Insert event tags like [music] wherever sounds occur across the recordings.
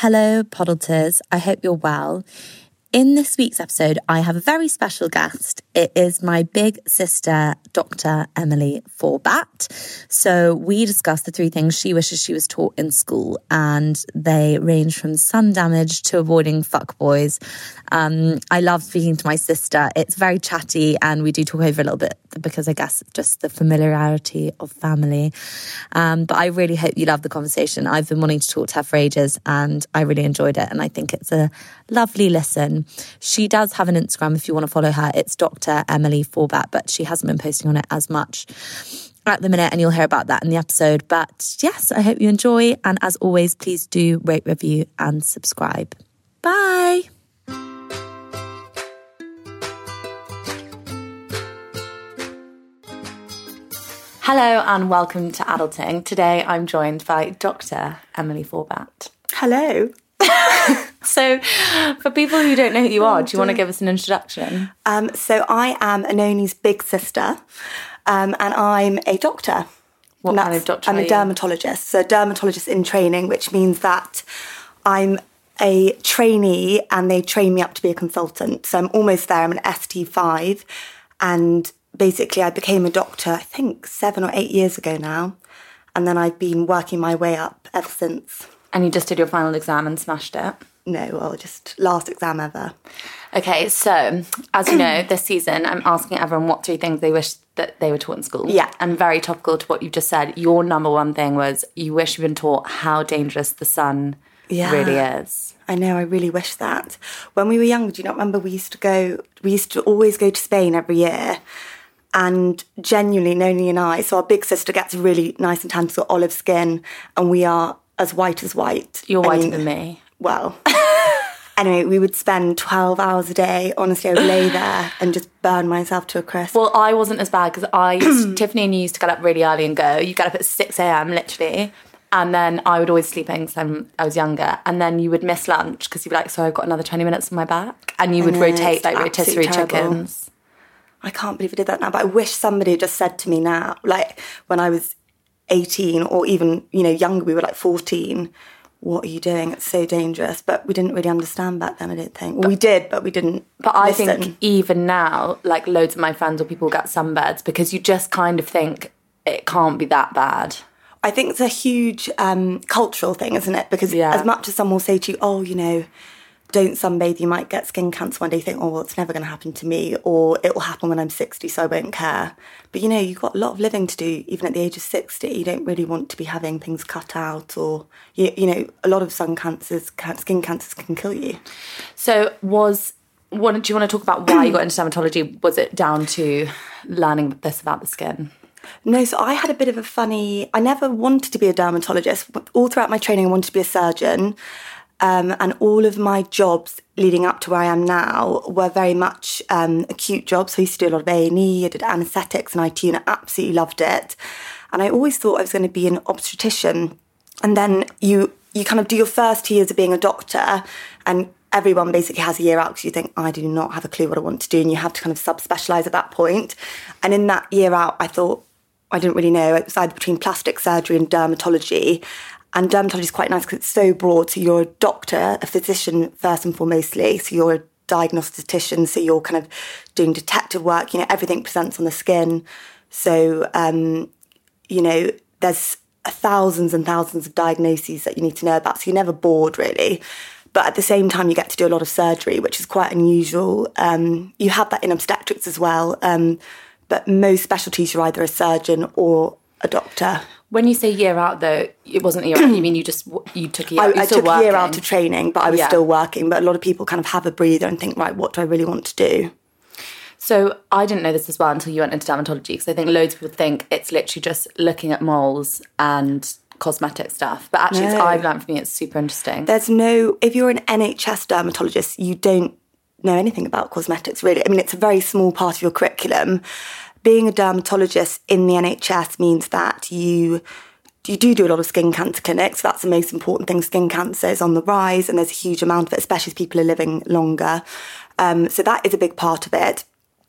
Hello, Podulters. I hope you're well. In this week's episode, I have a very special guest. It is my big sister, Dr. Emily Forbat. So, we discuss the three things she wishes she was taught in school, and they range from sun damage to avoiding fuckboys. Um, I love speaking to my sister. It's very chatty, and we do talk over a little bit because I guess just the familiarity of family. Um, but I really hope you love the conversation. I've been wanting to talk to her for ages, and I really enjoyed it. And I think it's a lovely listen. She does have an Instagram if you want to follow her. It's Dr. Emily Forbat, but she hasn't been posting on it as much at the minute, and you'll hear about that in the episode. But yes, I hope you enjoy. And as always, please do rate, review, and subscribe. Bye. Hello and welcome to Adulting. Today I'm joined by Dr. Emily Forbat. Hello. [laughs] So, for people who don't know who you are, do you want to give us an introduction? Um, so I am Oenone's big sister, um, and I'm a doctor. What kind of doctor I'm a dermatologist. So dermatologist in training, which means that I'm a trainee and they train me up to be a consultant. So I'm almost there. I'm an ST5, and basically I became a doctor. I think seven or eight years ago now, and then I've been working my way up ever since. And you just did your final exam and smashed it. No, well, just last exam ever. Okay, so as you know, this season I'm asking everyone what three things they wish that they were taught in school. Yeah. And very topical to what you just said, your number one thing was you wish you'd been taught how dangerous the sun Yeah. really is. I know, I really wish that. When we were younger, do you not remember we used to go, we used to always go to Spain every year. And genuinely, Noni and I, so our big sister gets really nice and tan, so olive skin, and we are as white as white. You're I whiter mean, than me. Well, [laughs] anyway, we would spend 12 hours a day. Honestly, I would lay [laughs] there and just burn myself to a crisp. Well, I wasn't as bad because I, [clears throat] Tiffany and you used to get up really early and go. You get up at 6 a.m. literally. And then I would always sleeping because I was younger. And then you would miss lunch because you'd be like, so I've got another 20 minutes on my back. And you would rotate like rotisserie terrible. chickens. I can't believe I did that now, but I wish somebody had just said to me now, like when I was 18 or even, you know, younger, we were like 14, what are you doing? It's so dangerous. But we didn't really understand back then, I don't think. Well, we did, but we didn't. But I listen. think even now, like loads of my friends or people get sunbeds because you just kind of think it can't be that bad. I think it's a huge um, cultural thing, isn't it? Because Yeah. as much as someone will say to you, oh, you know, don't sunbathe, you might get skin cancer one day, you think, oh, well, it's never going to happen to me, or it will happen when I'm 60, so I won't care. But you know, you've got a lot of living to do, even at the age of 60. You don't really want to be having things cut out, or, you, you know, a lot of sun cancers, skin cancers can kill you. So was what do you want to talk about why you got into dermatology? Was it down to learning this about the skin? No, so I had a bit of a funny. I never wanted to be a dermatologist. All throughout my training, I wanted to be a surgeon. Um, and all of my jobs leading up to where I am now were very much um, acute jobs. So I used to do a lot of A and E. I did anaesthetics and IT, and I absolutely loved it. And I always thought I was going to be an obstetrician. And then you you kind of do your first two years of being a doctor, and everyone basically has a year out because you think I do not have a clue what I want to do, and you have to kind of subspecialize at that point. And in that year out, I thought I didn't really know. It was either between plastic surgery and dermatology. And dermatology is quite nice because it's so broad. So you're a doctor, a physician first and foremostly. So you're a diagnostician. So you're kind of doing detective work. You know, everything presents on the skin. So, um, you know, there's thousands and thousands of diagnoses that you need to know about. So you're never bored really. But at the same time, you get to do a lot of surgery, which is quite unusual. Um, you have that in obstetrics as well. Um, but most specialties, you're either a surgeon or a doctor. When you say year out, though, it wasn't a year out. You mean you just you took a year? I, out. I took a year out working. of training, but I was Yeah. still working. But a lot of people kind of have a breather and think, right, what do I really want to do? So I didn't know this as well until you went into dermatology because I think loads of people think it's literally just looking at moles and cosmetic stuff. But actually, it's, No. I've learned from you, it's super interesting. There's no, if you're an NHS dermatologist, you don't know anything about cosmetics really. I mean, it's a very small part of your curriculum. Being a dermatologist in the NHS means that you you do do a lot of skin cancer clinics. That's the most important thing. Skin cancer is on the rise, and there's a huge amount of it, especially as people are living longer. Um, so that is a big part of it.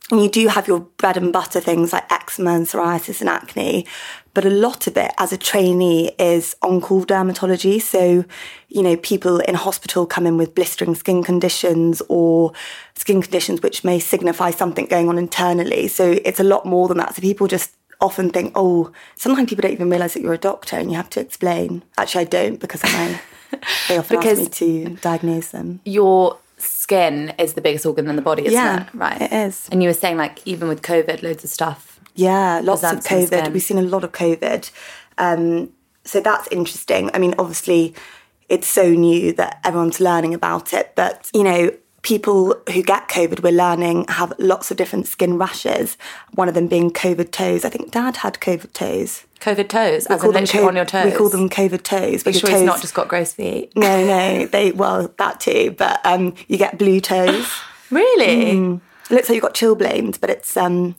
And you do have your bread and butter things like eczema and psoriasis and acne, but a lot of it as a trainee is on call dermatology. So, you know, people in hospital come in with blistering skin conditions or skin conditions which may signify something going on internally. So it's a lot more than that. So people just often think, oh, sometimes people don't even realise that you're a doctor and you have to explain. Actually, I don't because I, they often [laughs] Because- ask me to diagnose them. Your skin is the biggest organ in the body, isn't Yeah, it? Right. it is. And you were saying, like, even with COVID, loads of stuff. Yeah, lots of COVID. skin. We've seen a lot of COVID. Um, so that's interesting. I mean, obviously, it's so new that everyone's learning about it. But, you know, people who get COVID, we're learning, have lots of different skin rashes. One of them being COVID toes. I think dad had COVID toes. COVID toes, We as call in them literally co- on your toes. We call them COVID toes. You sure toes- not just got gross feet? No, no. They well, that too. But um, you get blue toes. [gasps] Really? It looks like you've got chilblains, but it's um,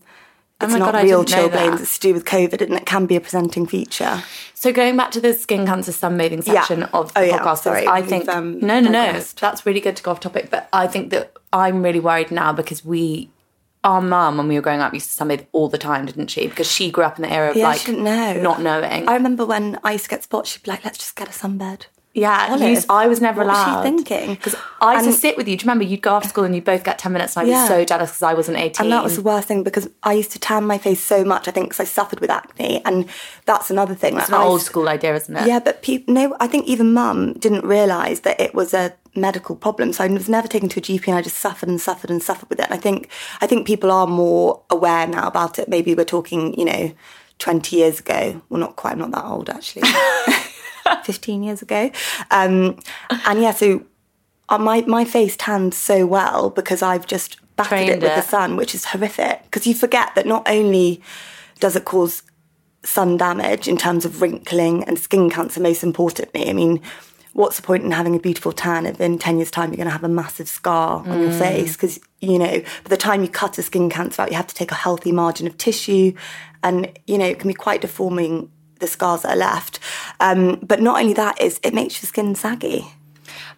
it's Oh not God, real chilblains. It's to do with COVID, and it can be a presenting feature. So going back to the skin cancer sunbathing Yeah. section of Oh, the yeah, podcast, sorry, I think um, no, no, no, that's really good to go off topic. But I think that I'm really worried now because we, our mum, when we were growing up, used to sunbathe all the time, didn't she? Because she grew up in the era of Yeah, like know. not knowing. I remember when I used to get spots, she'd be like, "Let's just get a sunbed." yeah, used- I was never what was she thinking? Because I used And- to sit with you. Do you remember? You'd go after school and you'd both get ten minutes, and I'd Yeah. be so jealous because I wasn't eighteen. And that was the worst thing because I used to tan my face so much. I think because I suffered with acne, and that's another thing. it's like, an I old used- school idea, isn't it? Yeah, but people, no, I think even mum didn't realise that it was a medical problem. So I was never taken to a GP and I just suffered and suffered and suffered with it. And I think, I think people are more aware now about it. Maybe we're talking, you know, 20 years ago. Well, not quite, I'm not that old actually. [laughs] 15 years ago. Um, and yeah, so uh, my, my face tanned so well because I've just battered it with the sun, which is horrific. Because you forget that not only does it cause sun damage in terms of wrinkling and skin cancer, most importantly. I mean, what's the point in having a beautiful tan if in 10 years' time you're going to have a massive scar on your face? Because, you know, by the time you cut a skin cancer out, you have to take a healthy margin of tissue and, you know, it can be quite deforming the scars that are left. Um, but not only that is it makes your skin saggy.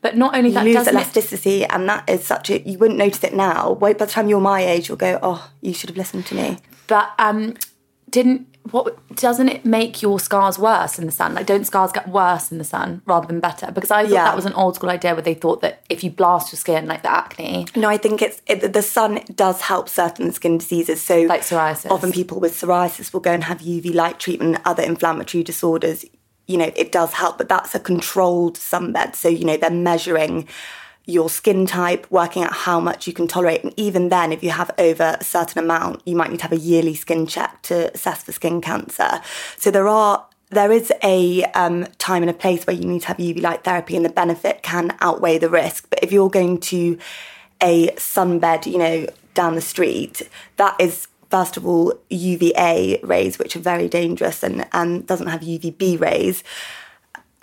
But not only that, You lose elasticity, and that is such a you wouldn't notice it now. Wait, by the time you're my age, you'll go, "Oh, you should have listened to me." but um, didn't what doesn't it make your scars worse in the sun? Like, don't scars get worse in the sun rather than better? Because I thought Yeah. that was an old school idea where they thought that if you blast your skin, like the acne, No, I think it's it, the sun does help certain skin diseases. So, Like psoriasis. often people with psoriasis will go and have UV light treatment, and other inflammatory disorders. You know, it does help, but that's a controlled sunbed. So, you know, they're measuring your skin type, working out how much you can tolerate, and even then, if you have over a certain amount, you might need to have a yearly skin check to assess for skin cancer. So, there are there is a um, time and a place where you need to have UV light therapy, and the benefit can outweigh the risk. But if you're going to a sunbed, you know, down the street, that is first of all UVA rays, which are very dangerous and, and doesn't have UVB rays.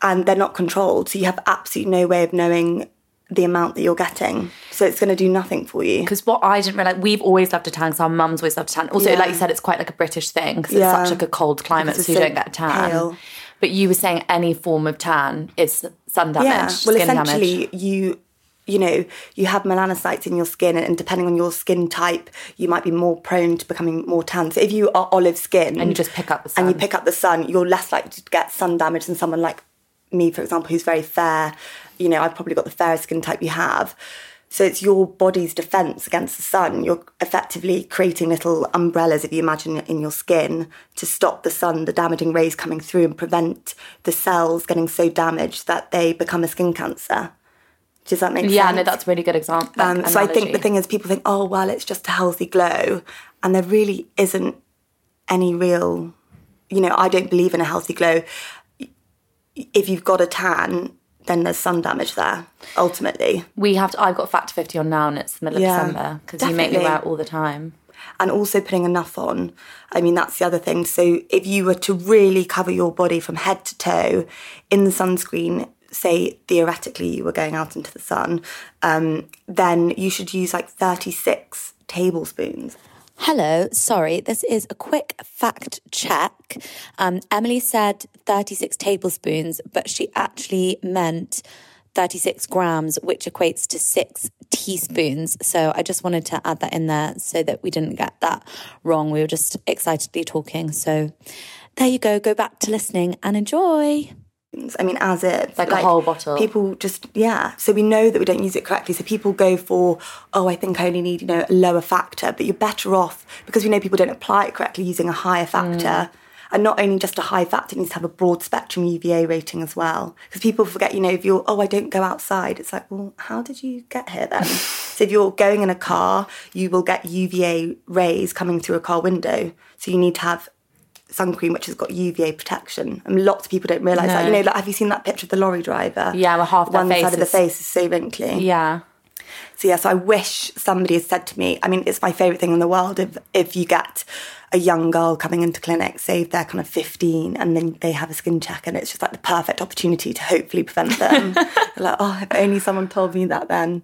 And they're not controlled. So you have absolutely no way of knowing the amount that you're getting. So it's going to do nothing for you. because what I didn't realize, we've always loved to tan. So our mums always loved to tan. Also, Yeah. like you said, it's quite like a British thing because Yeah. it's such like a cold climate, so you don't get a tan. pale. But you were saying any form of tan is sun damage, yeah. Well, skin essentially, damage. you you know you have melanocytes in your skin, and depending on your skin type, you might be more prone to becoming more tan. So if you are olive skin And you just pick up the and you pick up the sun, you're less likely to get sun damage than someone like me, for example, who's very fair. You know, I've probably got the fairest skin type you have. So it's your body's defense against the sun. You're effectively creating little umbrellas, if you imagine, in your skin to stop the sun, the damaging rays coming through and prevent the cells getting so damaged that they become a skin cancer. Does that make sense? Yeah, no, that's a really good example. Um, so I think the thing is, people think, oh, well, it's just a healthy glow. And there really isn't any real, you know, I don't believe in a healthy glow. If you've got a tan, then there's sun damage there, ultimately. we have to. I've got factor fifty on now, and it's the middle Yeah, of December because you make me wear it all the time. and also putting enough on. I mean, that's the other thing. So if you were to really cover your body from head to toe in the sunscreen, say theoretically you were going out into the sun, um, then you should use like 36 tablespoons. Hello, sorry, this is a quick fact check. Um, Emily said 36 tablespoons, but she actually meant 36 grams, which equates to six teaspoons. So I just wanted to add that in there so that we didn't get that wrong. We were just excitedly talking. So there you go. Go back to listening and enjoy. I mean, as if Like a whole bottle. People just yeah. So we know that we don't use it correctly. So people go for oh, I think I only need you know a lower factor, but you're better off because we know people don't apply it correctly using a higher factor. Mm. And not only just a high factor, it needs to have a broad spectrum UVA rating as well. Because people forget, you know, if you're, oh, I don't go outside, it's like, well, how did you get here then? [laughs] so if you're going in a car, you will get UVA rays coming through a car window. So you need to have sun cream which has got UVA protection. And lots of people don't realise that. You know, like have you seen that picture of the lorry driver? Yeah, where half one side of the face is so wrinkly. Yeah. So yes, I wish somebody had said to me. I mean, it's my favourite thing in the world if if you get a young girl coming into clinic, say they're kind of fifteen, and then they have a skin check, and it's just like the perfect opportunity to hopefully prevent them. [laughs] Like, oh, if only someone told me that then.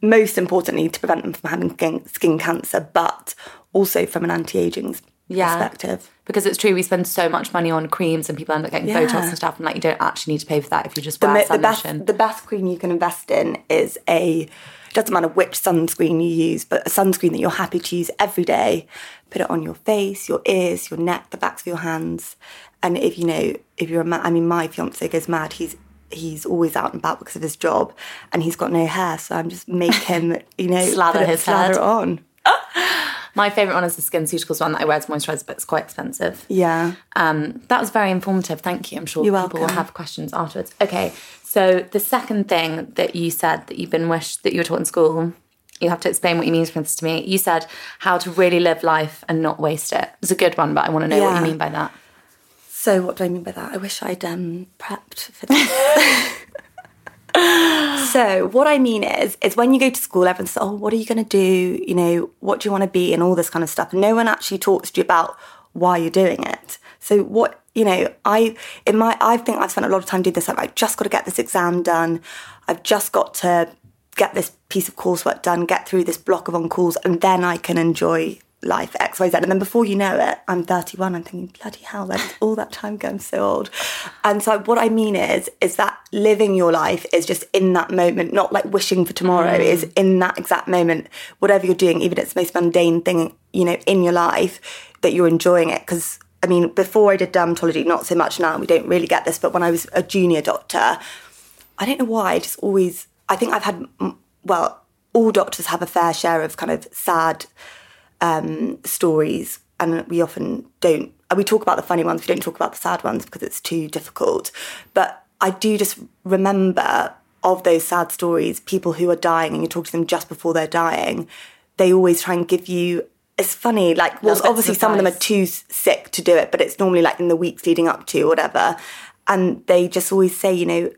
Most importantly, to prevent them from having skin, skin cancer, but also from an anti-aging Yeah. perspective. Because it's true, we spend so much money on creams and people end up getting Yeah. Botox and stuff, and like you don't actually need to pay for that if you just the, wear the best the best cream you can invest in is a doesn't matter which sunscreen you use but a sunscreen that you're happy to use every day put it on your face your ears your neck the backs of your hands and if you know if you're a man i mean my fiance goes mad he's he's always out and about because of his job and he's got no hair so i'm just make [laughs] him you know Slather it- his slather head. it on My favourite one is the SkinCeuticals one that I wear as moisturiser, but it's quite expensive. yeah Um, that was very informative. Thank you. I'm sure You're people will have questions afterwards. Okay, so the second thing that you said that you've been wished that you were taught in school, you have to explain what you mean to me. You said how to really live life and not waste it. It's a good one, but I want to know what you mean by that. So what do I mean by that? I wish I'd um, prepped for this. [laughs] so what I mean is, is when you go to school, everyone says, "Oh, what are you going to do? You know, what do you want to be?" and all this kind of stuff. And no one actually talks to you about why you're doing it. So what you know, I in my I think I've spent a lot of time doing this. Like, I've just got to get this exam done. I've just got to get this piece of coursework done, get through this block of on calls, and then I can enjoy life X, Y, Z. And then before you know it, I'm 31. I'm thinking, bloody hell, where did all that time go? I'm so old. And so what I mean is, is that living your life is just in that moment, not like wishing for tomorrow. Is in that exact moment, whatever you're doing, even if it's the most mundane thing, you know, in your life, that you're enjoying it. Because I mean, before I did dermatology, not so much now. We don't really get this, but when I was a junior doctor, I don't know why. I just always, I think I've had, mm, well, all doctors have a fair share of kind of sad um, stories, and we often don't. We talk about the funny ones. We don't talk about the sad ones because it's too difficult. But I do just remember of those sad stories, people who are dying, and you talk to them just before they're dying. They always try and give you. It's funny, like, well, obviously some of them are too sick to do it, but it's normally like in the weeks leading up to or whatever. And they just always say, you know,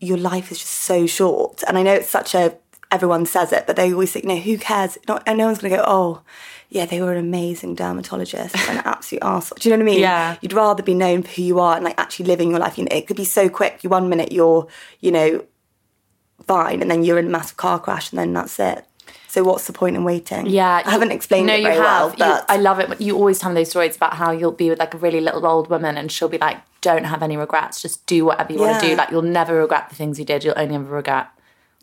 your life is just so short. And I know it's such a everyone says it, but they always think, no, who cares? Not, and no one's going to go, oh, yeah, they were an amazing dermatologist and an [laughs] absolute arsehole. Do you know what I mean? Yeah. You'd rather be known for who you are and like actually living your life. You know, it could be so quick. You one minute you're, you know, fine, and then you're in a massive car crash, and then that's it. So what's the point in waiting? Yeah, I haven't explained no, it you have. well, You- but I love it. You always tell me those stories about how you'll be with like a really little old woman, and she'll be like, "Don't have any regrets. Just do whatever you want to do. Like you'll never regret the things you did. You'll only ever regret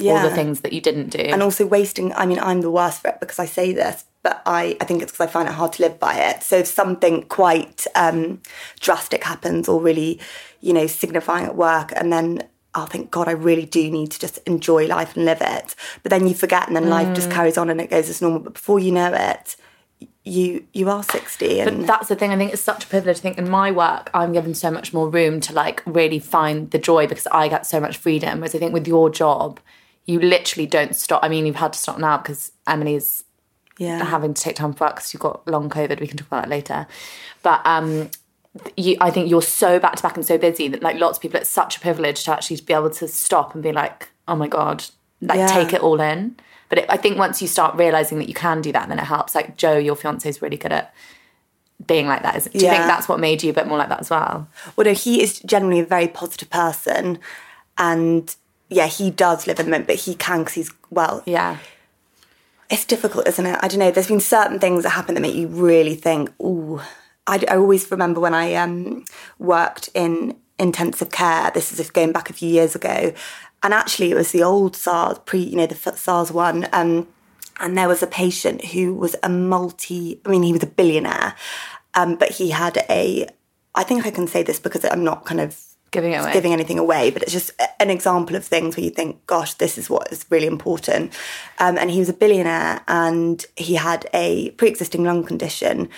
all the things that you didn't do." and also wasting i mean i'm the worst for it because i say this but i, I think it's because i find it hard to live by it so if something quite um, drastic happens or really you know signifying at work and then i'll think god i really do need to just enjoy life and live it but then you forget and then life just carries on and it goes as normal but before you know it you you are 60 and But that's the thing. I think it's such a privilege. I think in my work, I'm given so much more room to like really find the joy because I get so much freedom. Whereas I think with your job, you literally don't stop. I mean, you've had to stop now because Emily's yeah having to take time off work because you've got long COVID. We can talk about that later. But um, you, I think you're so back to back and so busy that like lots of people, it's such a privilege to actually be able to stop and be like, oh my god, like Yeah. take it all in. But it, I think once you start realizing that you can do that, then it helps. Like Joe, your fiance is really good at being like that. Is, do you think that's what made you a bit more like that as well? Well, no, he is generally a very positive person, and yeah, he does live in the moment, but he can because he's well. Yeah. It's difficult, isn't it? I don't know. There's been certain things that happen that make you really think, ooh. I, I always remember when I um, worked in intensive care. This is going back a few years ago, and actually it was the old SARS, pre, you know, the SARS one. Um, and there was a patient who was a multi. I mean, he was a billionaire, um, but he had a. I think I can say this because I'm not kind of Giving it away. giving anything away, but it's just an example of things where you think, gosh, this is what is really important. Um, and he was a billionaire and he had a pre existing lung condition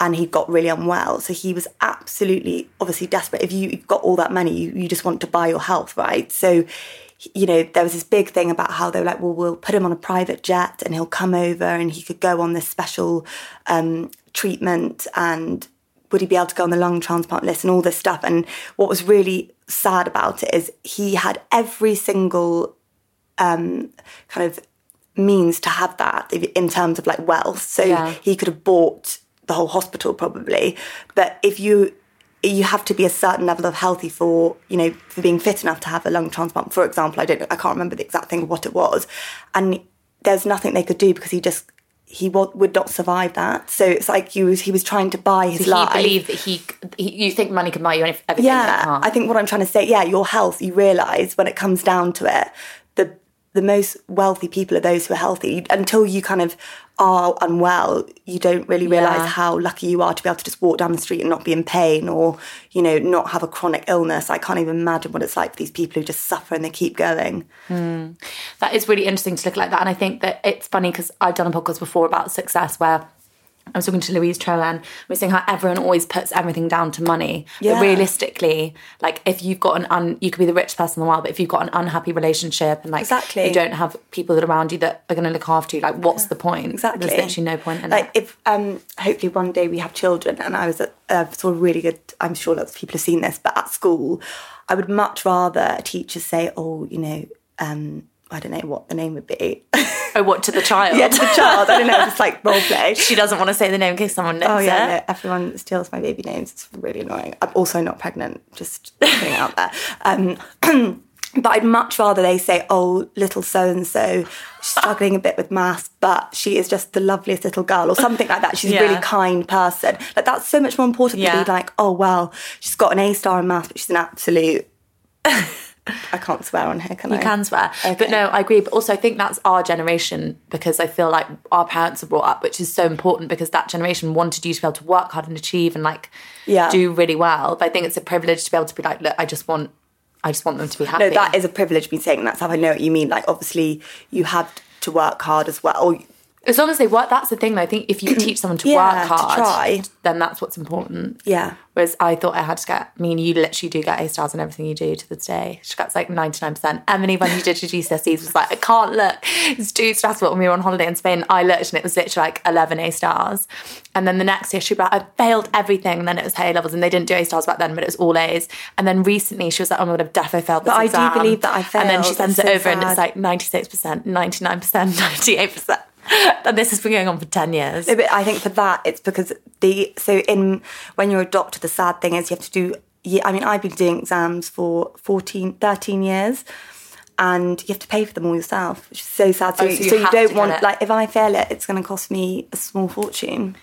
and he got really unwell. So he was absolutely, obviously desperate. If you- you've got all that money, you, you just want to buy your health, right? So, you know, there was this big thing about how they were like, well, we'll put him on a private jet and he'll come over and he could go on this special um, treatment and would he be able to go on the lung transplant list and all this stuff? And what was really sad about it is he had every single um, kind of means to have that in terms of like wealth. So Yeah. he could have bought the whole hospital probably. But if you you have to be a certain level of healthy for you know for being fit enough to have a lung transplant. For example, I don't I can't remember the exact thing of what it was, and there's nothing they could do because he just he wa- would not survive that. So it's like he was he was trying to buy his he life. believed that he, he, you think money can buy you anyth- everything. Yeah. I think what I'm trying to say, yeah, your health, you realise when it comes down to it, the most wealthy people are those who are healthy. Until you kind of are unwell, you don't really realise Yeah. how lucky you are to be able to just walk down the street and not be in pain or, you know, not have a chronic illness. I can't even imagine what it's like for these people who just suffer and they keep going. Hmm. that is really interesting to look like that. And I think that it's funny because I've done a podcast before about success where I was talking to Louise Trowan. We were saying how everyone always puts everything down to money. Yeah. But realistically, like if you've got an un, you could be the richest person in the world, but if you've got an unhappy relationship and like Exactly. you don't have people that are around you that are going to look after you, like what's the point? Exactly. There's literally no point in like it. if um hopefully one day we have children and I was at a sort of really good I'm sure lots of people have seen this, but at school I would much rather a teacher say, Oh, you know, um, I don't know what the name would be. Oh, what to the child? yeah, to the child. I don't know, just like role play. [laughs] she doesn't want to say the name in case someone knows Oh yeah, no, everyone steals my baby names. It's really annoying. I'm also not pregnant. Just putting it out there. Um, [clears throat] but I'd much rather they say, "Oh, little so and so, struggling a bit with maths, but she is just the loveliest little girl," or something like that. She's a really kind person. Like that's so much more important Yeah. than be like, "Oh well, she's got an A star in maths, but she's an absolute." I can't swear on here, can I? You can swear. Okay. But no, I agree. But also, I think that's our generation because I feel like our parents are brought up, which is so important because that generation wanted you to be able to work hard and achieve and like Yeah. do really well. But I think it's a privilege to be able to be like, look, I just want, I just want them to be happy. No, that is a privilege. Me saying that's how I know what you mean. Like, obviously, you have to work hard as well. Or as long as they work. That's the thing. though. I think if you [clears throat] teach someone to Yeah, work to hard, try. then that's what's important. Yeah. Whereas I thought I had to get. I mean, you literally do get A stars in everything you do to this day. She gets like ninety nine percent. Emily, when you did your GCSEs, was like, I can't look. It's too stressful. When we were on holiday in Spain, I looked and it was literally like eleven A stars. And then the next year, she was like, I failed everything. And then it was A levels, and they didn't do A stars back then, but it was all A's. And then recently, she was like, Oh my god, I've definitely failed this But I do believe that I failed. And then she sends it so over, and it's like ninety six percent, ninety nine percent, [laughs] ninety eight percent. [laughs] And this has been going on for ten years. No, but I think for that, it's because the so in when you're a doctor, the sad thing is you have to do. I mean, I've been doing exams for 14, 13 years, and you have to pay for them all yourself, which is so sad. So, Oh, so you so you don't want it. like if I fail it, it's going to cost me a small fortune.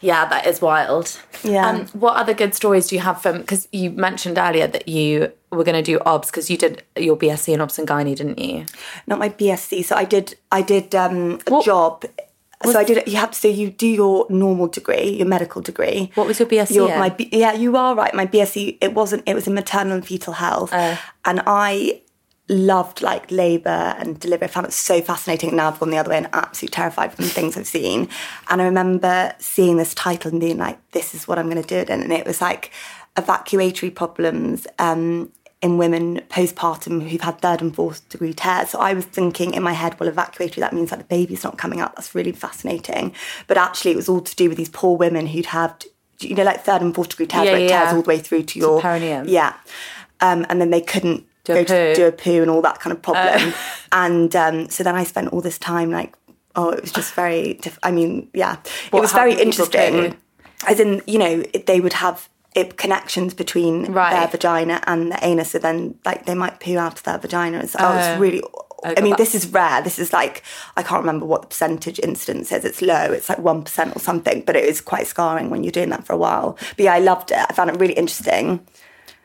Yeah, that is wild. Yeah. Um, what other good stories do you have from? Because you mentioned earlier that you were going to do OBS because you did your BSc in OBS and Gynae, didn't you? Not my BSc. So I did. I did um, a What- job. So I did. You have to. So you do your normal degree, your medical degree. What was your BSc Your, my yeah, you are right. My BSc. It wasn't. It was in maternal and fetal health, Oh. and I loved like labour and delivery. I found it so fascinating. Now I've gone the other way and absolutely terrified from the things I've seen. And I remember seeing this title and being like, "This is what I'm going to do it in." And it was like evacuatory problems. Um, in women postpartum who've had third and fourth degree tears. So I was thinking in my head, well, evacuatory, that means that the baby's not coming out. That's really fascinating. But actually, it was all to do with these poor women who'd had, you know, like third and fourth degree tears, Yeah, yeah, tears yeah. all the way through to your perineum. Yeah. Um, and then they couldn't Do a go to do a poo and all that kind of problem. [laughs] And um, so then I spent all this time like, oh, it was just very. Diff- I mean, yeah, What, it was very interesting. poo? As in, you know, they would have. It, connections between uh, their vagina and the anus, so then like they might poo out of their vagina. And so, oh, Oh. it's oh. really. Oh, I God, mean, this is rare. This is like I can't remember what the percentage incidence is. It's low. It's like one percent or something, but it is quite scarring when you're doing that for a while. But yeah, I loved it. I found it really interesting.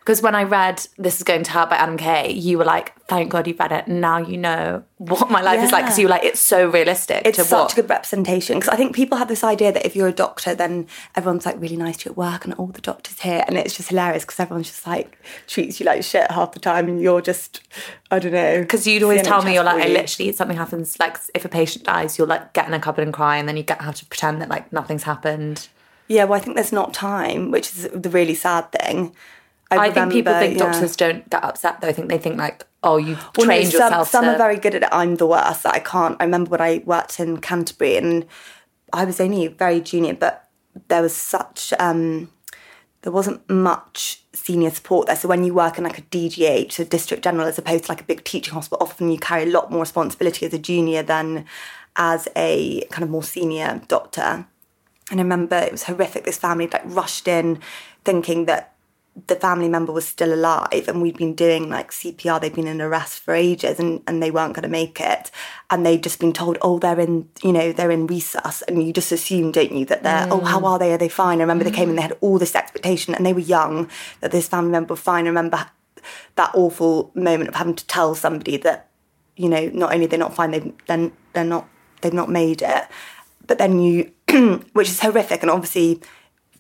Because when I read This Is Going to Hurt by Adam Kay, you were like, thank God you've read it. Now you know what my life is like. Because you were like, it's so realistic It's to such what. a good representation because I think people have this idea that if you're a doctor, then everyone's like really nice to you at work and all the doctors here, and it's just hilarious because everyone's just like treats you like shit half the time, and you're just I don't know. Because you'd always tell me, you're like, I literally, something happens, like if a patient dies, you'll like get in a cupboard and cry, and then you get, have to pretend that like nothing's happened. Yeah, well, I think there's not time, which is the really sad thing. I, think people think yeah. doctors don't get upset though. I think they think like, oh, you've Well, no, trained some, yourself. Some to... are very good at it. I'm the worst. I can't. I remember when I worked in Canterbury, and I was only very junior, but there was such. Um, there wasn't much senior support there. So when you work in like a DGH, so district general, as opposed to like a big teaching hospital, often you carry a lot more responsibility as a junior than as a kind of more senior doctor. And I remember it was horrific. This family like rushed in, thinking that the family member was still alive, and we'd been doing like CPR. They'd been in arrest for ages, and, and they weren't going to make it. And they'd just been told, "Oh, they're in, you know, they're in resus," and you just assume, don't you, that they're, "Oh, how mm. are they? Are they fine?" I remember they came and they mm. had all this expectation, and they were young that this family member was fine. I remember that awful moment of having to tell somebody that, you know, not only they're not fine, they've then they're not they've not made it, but then you, [clears throat] which is horrific, and obviously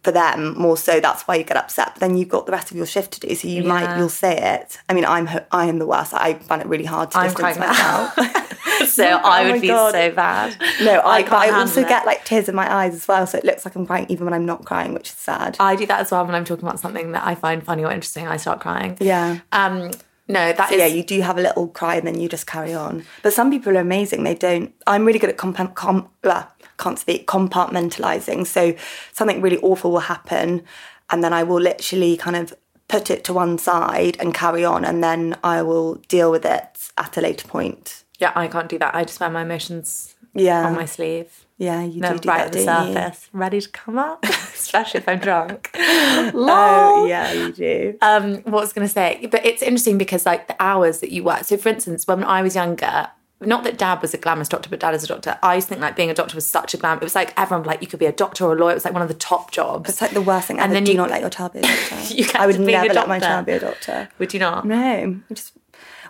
for them more so that's why you get upset but then you've got the rest of your shift to do so you might you'll say it i mean i'm i am the worst i find it really hard to I'm distance myself [laughs] [laughs] so I Oh would be God. so bad. no i, can't but i also it. get like tears in my eyes as well so it looks like i'm crying even when i'm not crying which is sad I do that as well when I'm talking about something that I find funny or interesting. I start crying. yeah Um, no, that is yeah, you do have a little cry and then you just carry on. But some people are amazing. They don't. I'm really good at comp- com- blah, can't speak compartmentalizing. So something really awful will happen, and then I will literally kind of put it to one side and carry on, and then I will deal with it at a later point. yeah, I can't do that. I just wear my emotions Yeah. on my sleeve. Yeah, you No, do do right that, at the don't you? surface, ready to come up, [laughs] especially if I'm drunk. [laughs] Oh, yeah, you do. um, what was going to say, but it's interesting because like the hours that you work. So, for instance, when I was younger, not that dad was a glamorous doctor, but dad is a doctor. I used to think like being a doctor was such a glam. It was like everyone like you could be a doctor or a lawyer. It was like one of the top jobs. It's like the worst thing And ever. then do you- not let your child be a [laughs] doctor. You I would be a never let my child be a doctor. Would you not? No, I just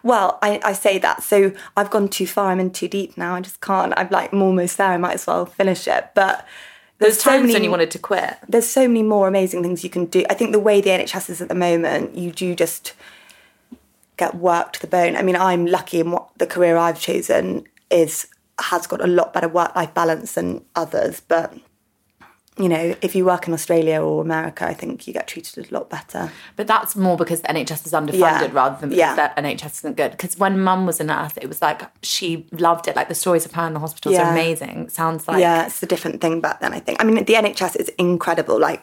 well, I, I say that. So I've gone too far. I'm in too deep now. I just can't. I'm like I'm almost there. I might as well finish it. But there's, There's so times many. when you wanted to quit. there's so many more amazing things you can do. I think the way the NHS is at the moment, you do just get worked to the bone. I mean, I'm lucky in what the career I've chosen is has got a lot better work life balance than others, but. You know, if you work in Australia or America, I think you get treated a lot better. But that's more because the NHS is underfunded Yeah. rather than because Yeah. that NHS isn't good. Because when mum was a nurse, it was like she loved it. Like the stories of her in the hospitals are amazing. It sounds like yeah, it's a different thing back then. I think. I mean, the NHS is incredible. Like,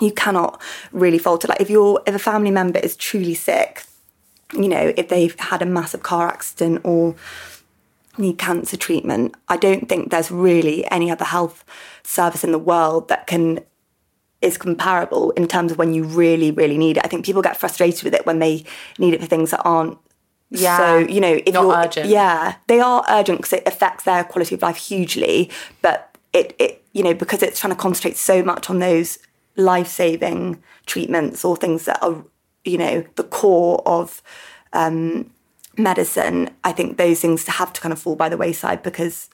you cannot really falter. Like, if you're if a family member is truly sick, you know, if they've had a massive car accident or need cancer treatment, I don't think there's really any other health service in the world that can is comparable in terms of when you really, really need it. I think people get frustrated with it when they need it for things that aren't. Yeah, So you know, if not you're urgent. yeah, they are urgent because it affects their quality of life hugely. But it, it, you know, because it's trying to concentrate so much on those life-saving treatments or things that are, you know, the core of um, medicine. I think those things have to kind of fall by the wayside because.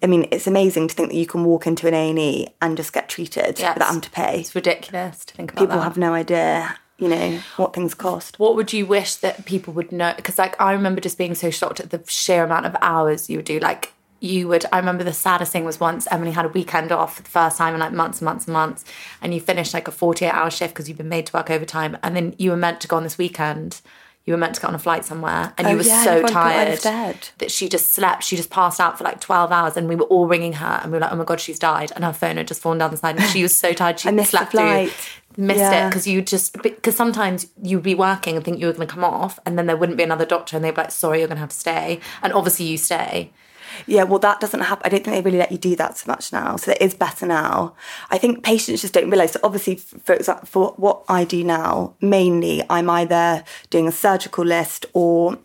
I mean, it's amazing to think that you can walk into an A and E and just get treated Yes. without having to pay. it's ridiculous to think about People that. have no idea, you know, what things cost. what would you wish that people would know? Because like I remember just being so shocked at the sheer amount of hours you would do. Like you would. I remember the saddest thing was once Emily had a weekend off for the first time in like months and months and months, and you finished like a forty-eight hour shift because you've been made to work overtime, and then you were meant to go on this weekend. you were meant to get on a flight somewhere and Oh, you were yeah, so everyone thought I tired that she just slept. She just passed out for like 12 hours and we were all ringing her and we were like, oh my God, she's died. And her phone had just fallen down the side and she was so tired. [laughs] She missed the slept through, missed Yeah. it because you just, because sometimes you'd be working and think you were going to come off and then there wouldn't be another doctor and they'd be like, sorry, you're going to have to stay. And obviously you stay. Yeah, well, that doesn't happen. I don't think they really let you do that so much now. So it is better now. I think patients just don't realise. So obviously, for example, for what I do now, mainly I'm either doing a surgical list or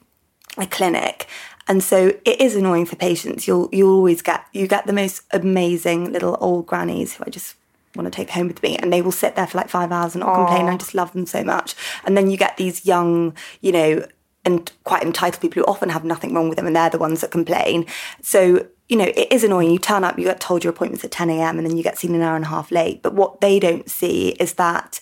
a clinic. And so it is annoying for patients. You'll you'll always get you get the most amazing little old grannies who I just want to take home with me and they will sit there for like five hours and not complain. I just love them so much. And then you get these young, you know, and quite entitled people who often have nothing wrong with them and they're the ones that complain. So, you know, it is annoying. You turn up, you get told your appointment's at 10 a.m. and then you get seen an hour and a half late. But what they don't see is that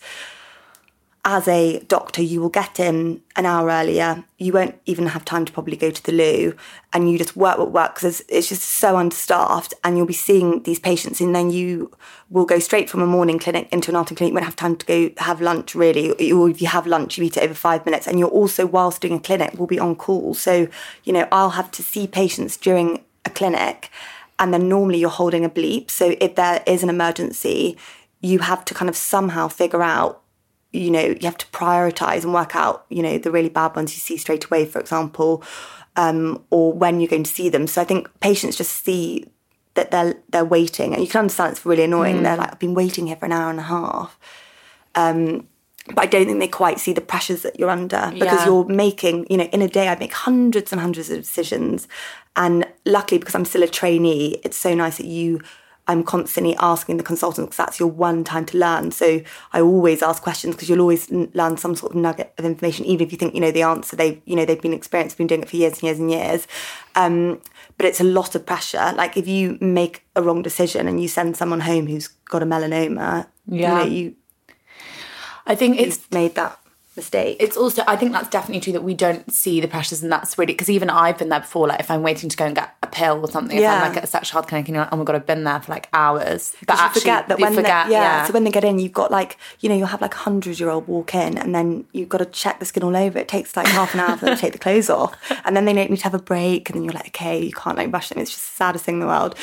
as a doctor, you will get in an hour earlier. You won't even have time to probably go to the loo, and you just work, work, work because it's just so understaffed. And you'll be seeing these patients, and then you will go straight from a morning clinic into an afternoon clinic. You won't have time to go have lunch really, or if you have lunch, you eat it over five minutes. And you're also, whilst doing a clinic, will be on call. So you know, I'll have to see patients during a clinic, and then normally you're holding a bleep. So if there is an emergency, you have to kind of somehow figure out you know you have to prioritize and work out you know the really bad ones you see straight away for example um, or when you're going to see them. So i think patients just see that they're they're waiting. And you can understand it's really annoying. They're like i've been waiting here for an hour and a half. Um, but I don't think they quite see the pressures that you're under because Yeah. you're making, you know, in a day I make hundreds and hundreds of decisions. And luckily, because I'm still a trainee, it's so nice that you, I'm constantly asking the consultant because that's your one time to learn. So I always ask questions because you'll always n- learn some sort of nugget of information, even if you think you know the answer. They, you know, they've been experienced, been doing it for years and years and years. Um, but it's a lot of pressure. Like if you make a wrong decision and you send someone home who's got a melanoma, Yeah. you know, you I think it's made that mistake. it's also I think that's definitely true that we don't see the pressures and that's really because even I've been there before like if I'm waiting to go and get a pill or something if Yeah. I'm like at a sexual health clinic and you're like oh my god I've been there for like hours but But you actually forget that when forget they, yeah, yeah, so when they get in, you've got like you know you'll have like a hundred year old walk in, and then you've got to check the skin all over. It takes like half an hour for them to take the clothes off, and then they need to have a break, and then you're like, okay, you can't like rush them. It's just the saddest thing in the world.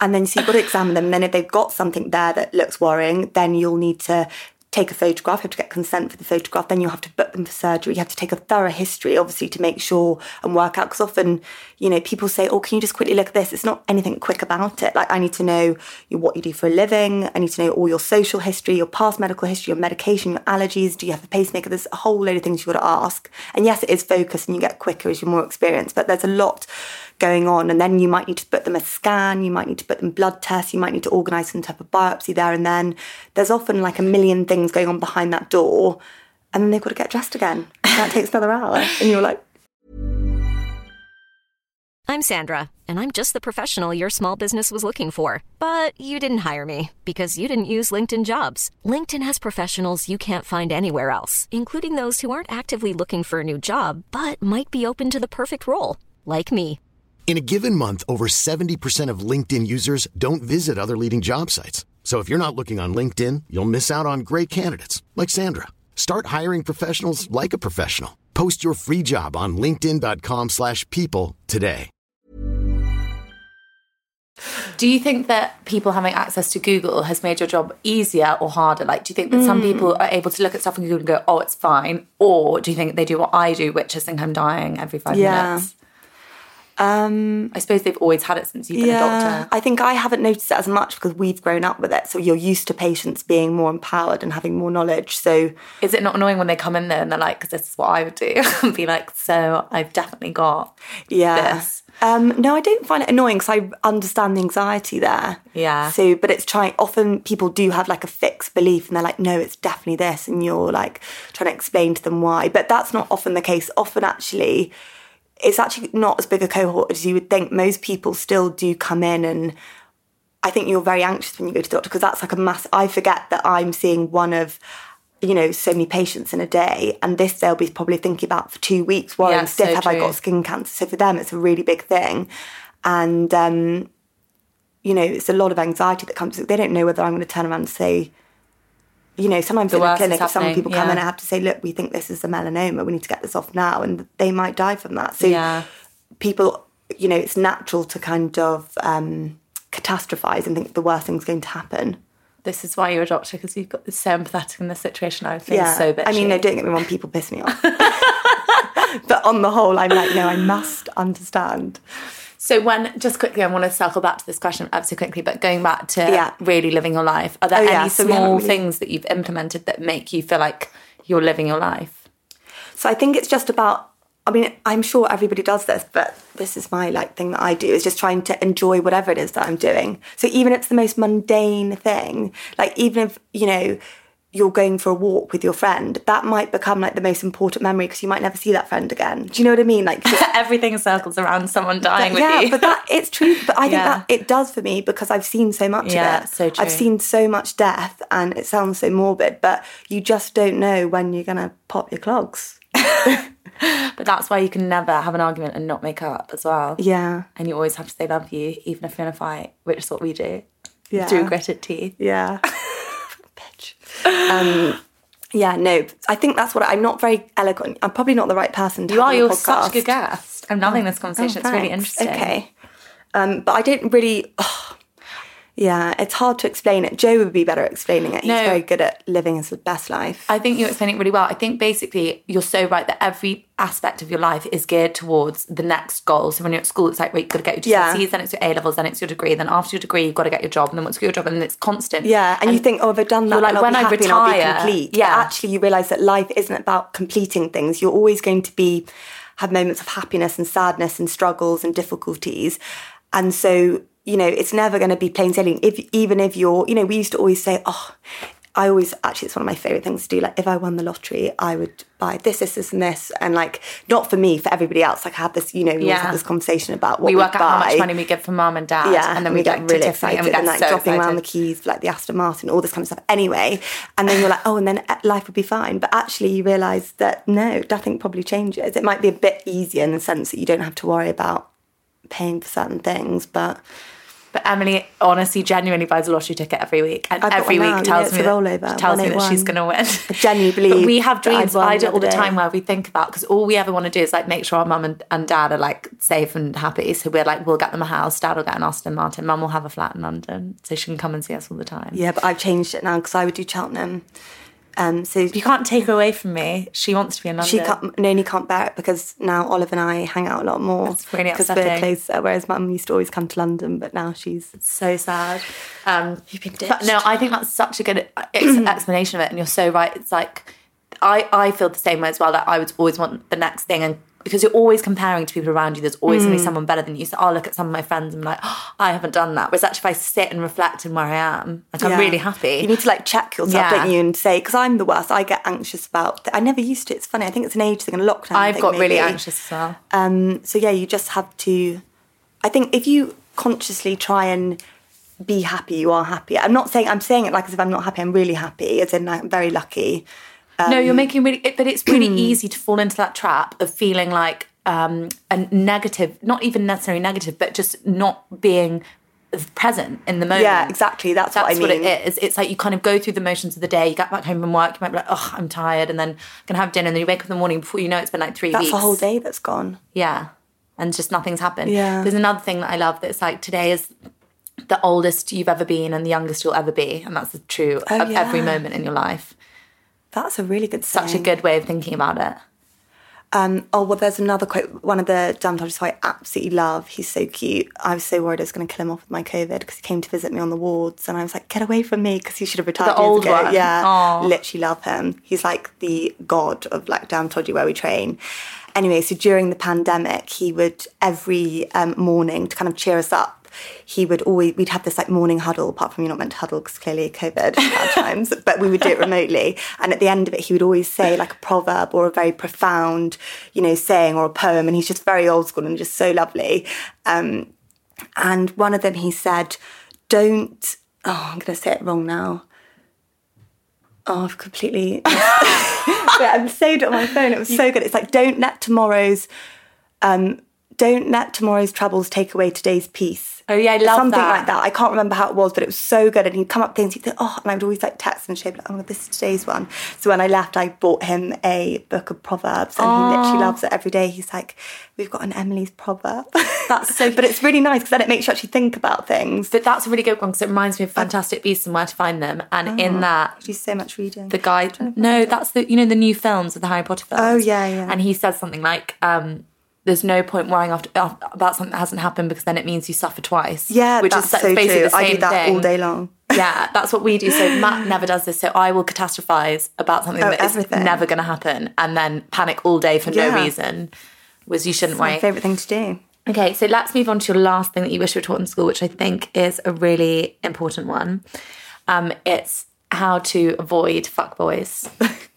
And then so you've got to examine them. And then if they've got something there that looks worrying, then you'll need to take a photograph, you have to get consent for the photograph, then you'll have to book them for surgery. You have to take a thorough history, obviously, to make sure and work out. Because often, you know, people say, oh, can you just quickly look at this? It's not anything quick about it. Like, I need to know what you do for a living. I need to know all your social history, your past medical history, your medication, your allergies. Do you have a pacemaker? There's a whole load of things you've got to ask. And yes, it is focused and you get quicker as you're more experienced, but there's a lot going on. And then you might need to put them a scan, you might need to put them blood tests, you might need to organise some type of biopsy there and then. There's often like a million things going on behind that door. And then they've got to get dressed again. That takes another hour. And you're like, I'm Sandra, and I'm just the professional your small business was looking for. But you didn't hire me because you didn't use LinkedIn jobs. LinkedIn has professionals you can't find anywhere else, including those who aren't actively looking for a new job but might be open to the perfect role, like me. In a given month, over 70% of LinkedIn users don't visit other leading job sites. So if you're not looking on LinkedIn, you'll miss out on great candidates like Sandra. Start hiring professionals like a professional. Post your free job on linkedin.com/people slash people today. do you think that people having access to Google has made your job easier or harder like do you think that some Hmm. people are able to look at stuff on Google and go oh it's fine or do you think they do what I do which is think I'm dying every five Yeah. minutes um I suppose they've always had it since you've been a doctor I think I haven't noticed it as much because we've grown up with it. So you're used to patients being more empowered and having more knowledge. So Is it not annoying when they come in there and they're like, because this is what I would do, [laughs] and be like, so I've definitely got yeah. this. Um, no, I don't find it annoying because I understand the anxiety there. Yeah. So, but it's trying. Often people do have like a fixed belief, and they're like, "No, it's definitely this," and you're like trying to explain to them why. But that's not often the case. Often, actually, it's actually not as big a cohort as you would think. Most people still do come in and. I think you're very anxious when you go to the doctor because that's like a mass. I forget that I'm seeing one of, you know, so many patients in a day, and this they'll be probably thinking about for two weeks. Worrying Yeah, stiff, so have I got skin cancer? So for them, it's a really big thing, and um, you know, it's a lot of anxiety that comes. They don't know whether I'm going to turn around and say, you know, sometimes The in a clinic, some people come yeah. in and have to say, look, we think this is a melanoma, we need to get this off now, and they might die from that. So Yeah. people, you know, it's natural to kind of um, catastrophize and think the worst thing's going to happen. This is why you're a doctor because you've got this so empathetic in this situation. I feel so bitchy. I mean, no, don't get me wrong, people piss me off. [laughs] [laughs] but on the whole, I'm like, no, I must understand. So when just quickly, I want to circle back to this question ever so quickly, but going back to Yeah. really living your life, are there Oh, any yeah, small really- things that you've implemented that make you feel like you're living your life? So I think it's just about. I mean, I'm sure everybody does this, but this is my like thing that I do is just trying to enjoy whatever it is that I'm doing. So even if it's the most mundane thing, like even if you know you're going for a walk with your friend, that might become like the most important memory because you might never see that friend again. Do you know what I mean? Like [laughs] just Everything circles around someone dying with yeah, you. but that it's true. But I think Yeah. that it does for me because I've seen so much Yeah, of it. so true. I've seen so much death, and it sounds so morbid, but you just don't know when you're gonna pop your clogs. [laughs] But that's why you can never have an argument and not make up as well. Yeah, And you always have to say love you, even if you're in a fight, which is what we do. Yeah. Through gritted teeth. yeah. [laughs] Um, yeah, no. I think that's what I, I'm not very eloquent. I'm probably not the right person. To You are, you're such a good guest. I'm loving this conversation. Oh, it's really interesting. Okay. Um, but I don't really. [sighs] yeah, it's hard to explain it. Joe would be better at explaining it. He's No. very good at living his best life. I think you explain it really well. I think basically you're so right that every aspect of your life is geared towards the next goal. So when you're at school, it's like, wait, you've got to get your Yeah. GCSEs, then it's your A levels, then it's your degree, then after your degree, you've got to get your job, and then once you get your job, and then it's constant. Yeah, and, you think, oh, I've done that, you're like, when be I happy and I'll be retire, complete. yeah. But actually, you realise that life isn't about completing things. You're always going to be have moments of happiness and sadness and struggles and difficulties, and so you know it's never going to be plain sailing. If even if you're, you know, we used to always say, oh. I always actually it's one of my favorite things to do. Like if I won the lottery, I would buy this, this, this, and this, and like not for me, for everybody else. Like I have this, you know, we always Yeah. have this conversation about what we work we out how much money we give for mum and dad, Yeah, and then we, get get, really excited and we get like so dropping around the keys, for, like the Aston Martin, all this kind of stuff. Anyway, and then you're like, oh, and then uh, life would be fine. But actually, you realise that no, nothing probably changes. It might be a bit easier in the sense that you don't have to worry about paying for certain things, but But Emily honestly, genuinely buys a lottery ticket every week, and I've every week now, you know, tells me that, tells me that she's going to win. I genuinely believe we have dreams. I do it all the time where we think about because all we ever want to do is like make sure our mum and, and dad are like safe and happy. So we're like, we'll get them a house. Dad will get an Aston Martin. Mum will have a flat in London, so she can come and see us all the time. yeah, but I've changed it now because I would do Cheltenham. Um, so You can't take her away from me. She wants to be in London. She can't, Noni can't bear it because now Olive and I hang out a lot more. That's really because we're upsetting. closer. Whereas Mum used to always come to London, but now she's so sad. Um, You've been but no. I think that's such a good ex- [clears throat] explanation of it, and you're so right. It's like I I feel the same way as well. That I would always want the next thing, and because you're always comparing to people around you, there's always Mm. going to be someone better than you. So I'll look at some of my friends and be like, oh, I haven't done that. Whereas actually, if I sit and reflect in where I am, like I'm really happy. You need to like check yourself, Yeah. don't you, and say because I'm the worst. I get anxious about. I never used to. It's funny. I think it's an age thing and a lockdown. I've thing, got really anxious as well. Um, so yeah, you just have to. I think if you consciously try and be happy, you are happy. I'm not saying I'm saying it like as if I'm not happy. I'm really happy. As in, like, I'm very lucky. No, Um, you're making really, it, but it's really [clears throat] easy to fall into that trap of feeling like um, a negative, not even necessarily negative, but just not being present in the moment. Yeah, exactly. That's, what I That's mean. what it is. It's like you kind of go through the motions of the day. You get back home from work, you might be like, oh, I'm tired, and then gonna have dinner, and then you wake up in the morning before you know it's been like three That's weeks. the whole day that's gone. Yeah. And just nothing's happened. Yeah. There's another thing that I love that's like today is the oldest you've ever been and the youngest you'll ever be. And that's true Oh, of every moment in your life. That's a really good. Such a good way of thinking about it. Um, oh well, there's another quote. One of the dermatologists who I absolutely love. He's so cute. I was so worried I was going to kill him off with my COVID because he came to visit me on the wards, and I was like, "Get away from me!" Because he should have retired. The old ago. one? Yeah, Aw. literally love him. He's like the god of like dermatology where we train. Anyway, so during the pandemic, he would every um, morning to kind of cheer us up. He would always we'd have this like morning huddle. Apart from you're not meant to huddle because clearly COVID at [laughs] times, but we would do it remotely. And at the end of it, he would always say like a proverb or a very profound, you know, saying or a poem. And he's just very old school and just so lovely. Um, and one of them, he said, "Don't." Oh, I'm going to say it wrong now. Oh, I've completely. [laughs] Wait, I've saved it [laughs] on my phone. It was so good. It's like, don't let tomorrow's um, don't let tomorrow's troubles take away today's peace. Oh, yeah, I love that. Something that. like that. I can't remember how it was, but it was so good. And he'd come up with things, he'd think, oh, and I would always like text him and show like, oh, this is today's one. So when I left, I bought him a book of Proverbs and he literally loves it every day. He's like, we've got an Emily's proverb. That's so [laughs] But it's really nice because then it makes you actually think about things. But that's a really good one because it reminds me of Fantastic Beasts and Where to Find Them. And in that, Do so much reading. the guy, no, that's the, you know, the new films of the Harry Potter films. Oh, yeah, yeah. And he says something like, um, there's no point worrying after, about something that hasn't happened because then it means you suffer twice. yeah, which that's is so basically true. the same I do that thing. all day long. yeah, [laughs] that's what we do. So Matt never does this. So I will catastrophize about something Oh, that is everything. never going to happen, and then panic all day for no reason. Was you shouldn't My worry. favourite thing to do. Okay, so let's move on to your last thing that you wish you were taught in school, which I think is a really important one. Um, it's how to avoid fuckboys. [laughs]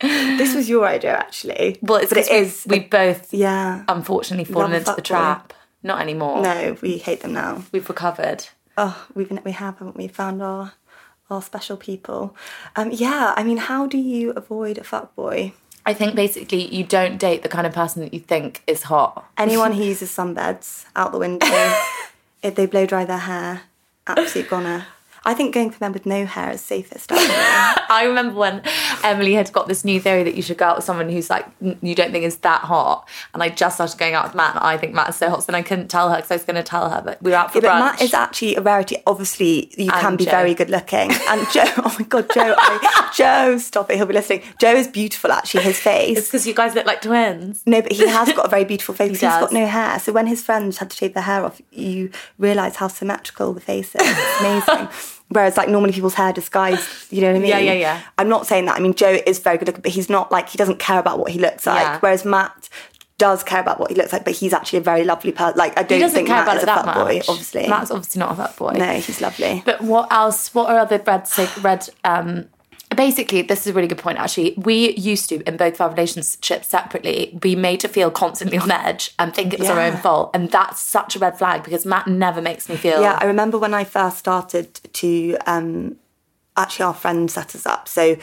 This was your idea, actually. Well, it's but it 'cause we- is. We, both yeah. unfortunately fallen Love into the trap. Not anymore. No, we hate them now. We've recovered. Oh, we've we have, haven't we? Found our our special people. Um, yeah, I mean, how do you avoid a fuck boy? I think basically you don't date the kind of person that you think is hot. Anyone who [laughs] uses sunbeds out the window, [laughs] if they blow dry their hair, absolute goner. I think going for men with no hair is safest. [laughs] I remember when Emily had got this new theory that you should go out with someone who's like you don't think is that hot, and I just started going out with Matt, and I think Matt is so hot, so then I couldn't tell her because I was going to tell her, but we were out for Yeah, but brunch. Matt is actually a rarity. Obviously, you can be Joe. very good looking. And Joe, [laughs] oh my God, Joe, I, Joe, stop it. He'll be listening. Joe is beautiful, actually. His face. it's because you guys look like twins. No, but he has got a very beautiful [laughs] face. He He's got no hair. So when his friends had to shave their hair off, you realise how symmetrical the face is. It's amazing. Whereas like normally people's hair disguised, you know what I mean? Yeah, yeah, yeah. I'm not saying that. I mean, Joe is very good looking, but he's not like he doesn't care about what he looks like. Yeah. Whereas Matt does care about what he looks like, but he's actually a very lovely person. Like I don't doesn't think care Matt about is a that fuckboy, much. obviously. Matt's obviously not a fat boy. no, he's lovely. But what else? What are other red sig- red? Um, basically, this is a really good point. Actually, we used to in both of our relationships separately be made to feel constantly on edge and think it was our own fault, and that's such a red flag because Matt never makes me feel. Yeah, I remember when I first started to um, actually our friend set us up. So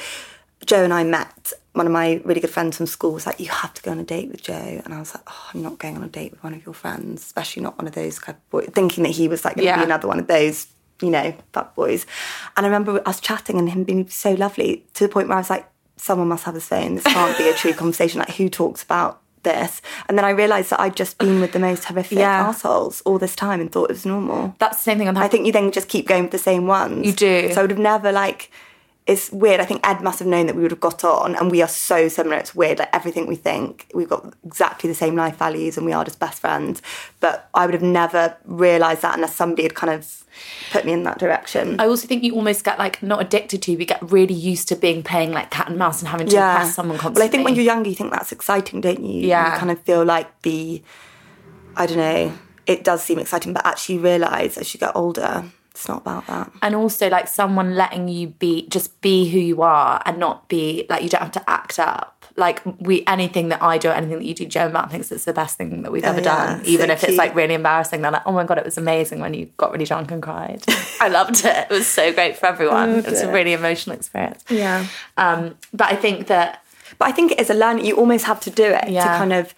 Joe and I met. One of my really good friends from school was like, "You have to go on a date with Joe," and I was like, "Oh, I'm not going on a date with one of your friends, especially not one of those kind of boys." Thinking that he was like going to Yeah. be another one of those, you know, fuck boys. And I remember us chatting and him being so lovely to the point where I was like, "Someone must have his phone. This can't be a true [laughs] conversation. Like, who talks about?" This and then I realised that I'd just been with the most horrific Yeah. assholes all this time and thought it was normal. that's the same thing. I'm I think you then just keep going with the same ones. You do. So I would have never like. It's weird. I think Ed must have known that we would have got on, and we are so similar. It's weird. Like everything we think, we've got exactly the same life values, and we are just best friends. But I would have never realised that unless somebody had kind of put me in that direction. I also think you almost get like not addicted to, but you get really used to being playing like cat and mouse and having to impress someone constantly. Well, I think when you're younger, you think that's exciting, don't you? Yeah. You kind of feel like the, I don't know, it does seem exciting, but actually you realise as you get older, it's not about that. and also like someone letting you be just be who you are and not be like you don't have to act up. Like we anything that I do, or anything that you do, Joe Matt thinks it's the best thing that we've ever Oh, yeah, done. Even so if it's like really embarrassing. They're like, oh my god, it was amazing when you got really drunk and cried. I loved it. It was so great for everyone. it's a really emotional experience. Yeah. Um, but I think that But I think it is a learning. You almost have to do it to kind of.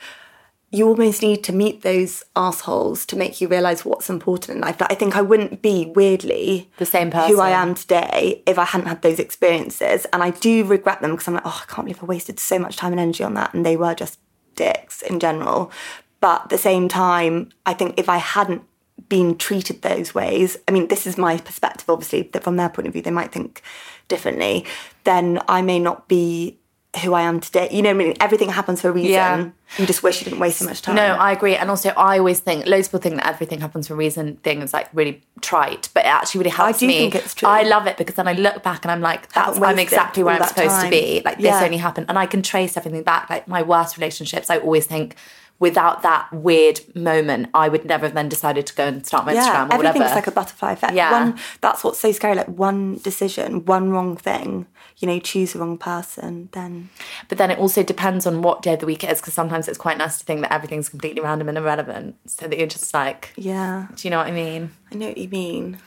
You almost need to meet those assholes to make you realise what's important in life. Like, I think I wouldn't be weirdly The same person who I am today if I hadn't had those experiences. And I do regret them because I'm like, oh, I can't believe I wasted so much time and energy on that. And they were just dicks in general. But at the same time, I think if I hadn't been treated those ways, I mean, this is my perspective, obviously, that from their point of view, they might think differently, then I may not be who I am today. You know what I mean? Everything happens for a reason. Yeah. You just wish you didn't waste so much time. No, I agree. And also, I always think loads of people think that everything happens for a reason. Thing is like really trite, but it actually really helps me. I do me. think it's true. I love it because then I look back and I'm like, that's I'm exactly where I'm supposed to be. Like this Yeah. only happened, and I can trace everything back. Like my worst relationships, I always think. Without that weird moment, I would never have then decided to go and start my yeah, Instagram or everything's whatever. like a butterfly effect. Yeah. One, that's what's so scary. Like one decision, one wrong thing. You know, choose the wrong person, then But then it also depends on what day of the week it is, because sometimes it's quite nice to think that everything's completely random and irrelevant, so that you're just like, yeah, do you know what I mean? I know what you mean.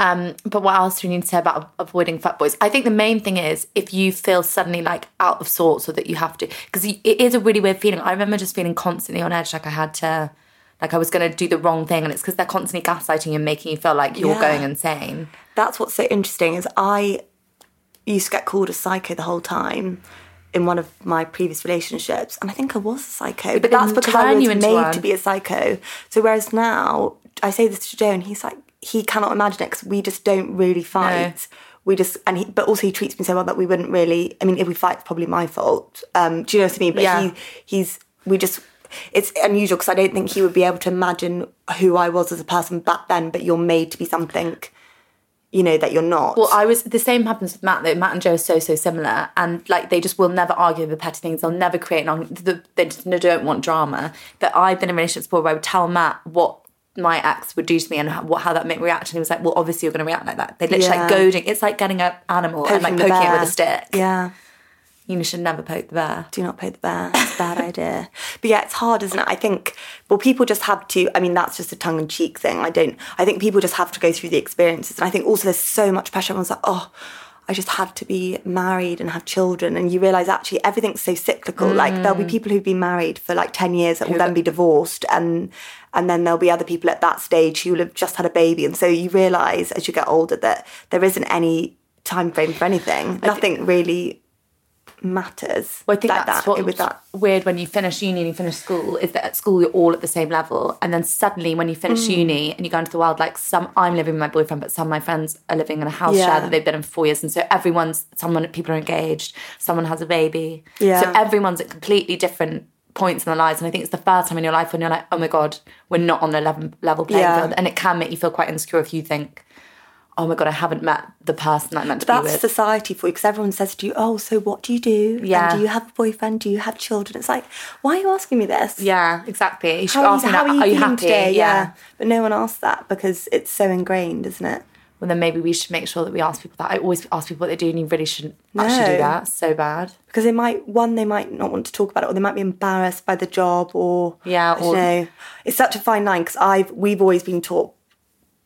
Um, but what else do we need to say about avoiding fat boys? I think the main thing is if you feel suddenly like out of sorts or that you have to, because it is a really weird feeling. I remember just feeling constantly on edge, like I had to Like I was going to do the wrong thing, and it's because they're constantly gaslighting you and making you feel like you're Yeah. going insane. That's what's so interesting is I used to get called a psycho the whole time in one of my previous relationships, and I think I was a psycho. But, they that's because I was made one. to be a psycho. So whereas now I say this to Joe, and he's like, he cannot imagine it because we just don't really fight. We just and he, but also he treats me so well that we wouldn't really. I mean, if we fight, it's probably my fault. Um, do you know what I mean? But Yeah. he, he's we just. It's unusual because I don't think he would be able to imagine who I was as a person back then. But you're made to be something you know that you're not. Well, I was the same happens with Matt though. Matt and Joe are so so similar, and like they just will never argue over petty things. They'll never create. An, the- they just don't want drama. But I've been in relationships before where I would tell Matt what my ex would do to me and how, what, how that made me react, and he was like, "Well, obviously you're going to react like that." They literally Yeah. like goading. It's like getting an animal and like poking it with a stick. Yeah. You should never poke the bear. do not poke the bear. [laughs] It's a bad idea. But yeah, it's hard, isn't it? I think, well, people just have to, I mean, that's just a tongue in cheek thing. I don't, I think people just have to go through the experiences. And I think also there's so much pressure. Everyone's like, oh, I just have to be married and have children. And you realise actually everything's so cyclical. Like there'll be mm. people who've been married for like 10 years that will then be divorced. And, and then there'll be other people at that stage who will have just had a baby. And so you realise as you get older that there isn't any time frame for anything. Nothing really matters. Well, I think like that's that, what's with that. weird when you finish uni and you finish school is that at school you're all at the same level, and then suddenly when you finish Mm. uni and you go into the world, like some I'm living with my boyfriend, but some of my friends are living in a house Yeah. share that they've been in for four years, and so everyone's someone people are engaged, someone has a baby, Yeah. so everyone's at completely different points in their lives, and I think it's the first time in your life when you're like, oh my god, we're not on a level level playing Yeah. field, and it can make you feel quite insecure if you think. Oh my god! I haven't met the person that I meant to be That's society for you because everyone says to you, "Oh, so what do you do? Yeah. And do you have a boyfriend? Do you have children?" It's like, why are you asking me this? yeah, exactly. You should How, are ask you, me how that. are you Are you happy? today? Yeah. But no one asks that because it's so ingrained, isn't it? Well then maybe we should make sure that we ask people that. I always ask people what they do and you really shouldn't actually do No. that. So bad. Because they might one, they might not want to talk about it, or they might be embarrassed by the job, or Yeah, or- know. It's such a fine line because I've we've always been taught.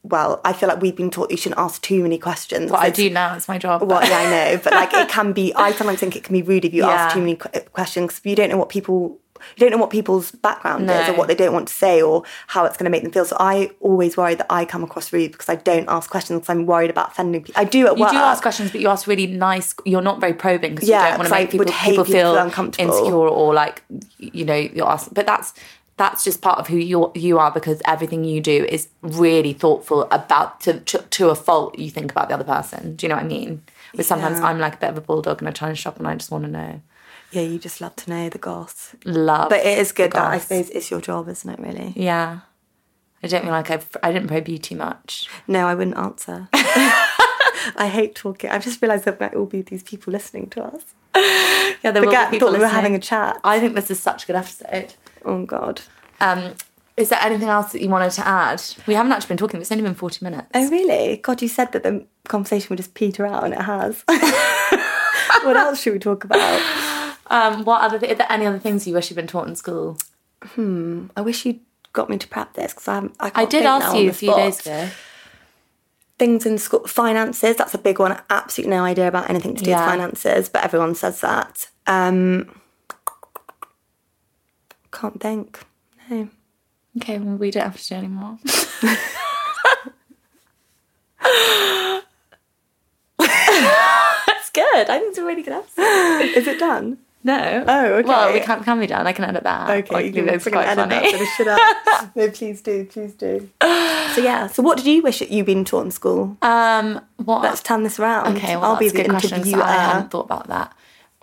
Well, I feel like we've been taught you shouldn't ask too many questions. What I do now, it's my job. Well, but- yeah, I know, but like it can be. [laughs] I sometimes think it can be rude if you Yeah. ask too many qu- questions because you don't know what people. You don't know what people's background is or what they don't want to say or how it's going to make them feel. So I always worry that I come across rude because I don't ask questions because I'm worried about offending people. I do at you work. do ask questions, but you ask really nice. You're not very probing because Yeah, you don't want to make people, people people feel feel uncomfortable. insecure or like you know you're asking. But that's that's just part of who you you are because everything you do is really thoughtful about to to, to a fault. You think about the other person. Do you know what I mean? But sometimes Yeah. I'm like a bit of a bulldog and I try and shop and I just want to know. Yeah, you just love to know the goss. Love, But it is good that I suppose it's your job, isn't it? Really? Yeah. I don't feel like I've, I didn't probe you too much. No, I wouldn't answer. [laughs] I hate talking. I've just realised there might all be these people listening to us. Yeah, there will be people thought we were having a chat. I think this is such a good episode. Oh God. Um, is there anything else that you wanted to add? We haven't actually been talking. It's only been forty minutes. Oh really? God, you said that the conversation would just peter out, and it has. [laughs] [laughs] what else should we talk about? Um, what other? Th- are there any other things you wish you'd been taught in school? Hmm. I wish you got me to prep this because I haven't. I, I did ask you a few days ago. Things in school, finances. That's a big one. Absolutely no idea about anything to do Yeah. with finances, but everyone says that. Um, can't think. No. Okay, well, we don't have to do any more. [laughs] [laughs] That's good. I think it's a really good episode. Is it done? No. Oh, okay. Well, we can't, can be done. I can edit that. Okay, you it can quite edit funny. that shit [laughs] no, please do, please do. So yeah. So what did you wish that you'd been taught in school? Um, what? Let's turn this around. Okay, well, I'll be the a good question. so interviewer. I hadn't thought about that.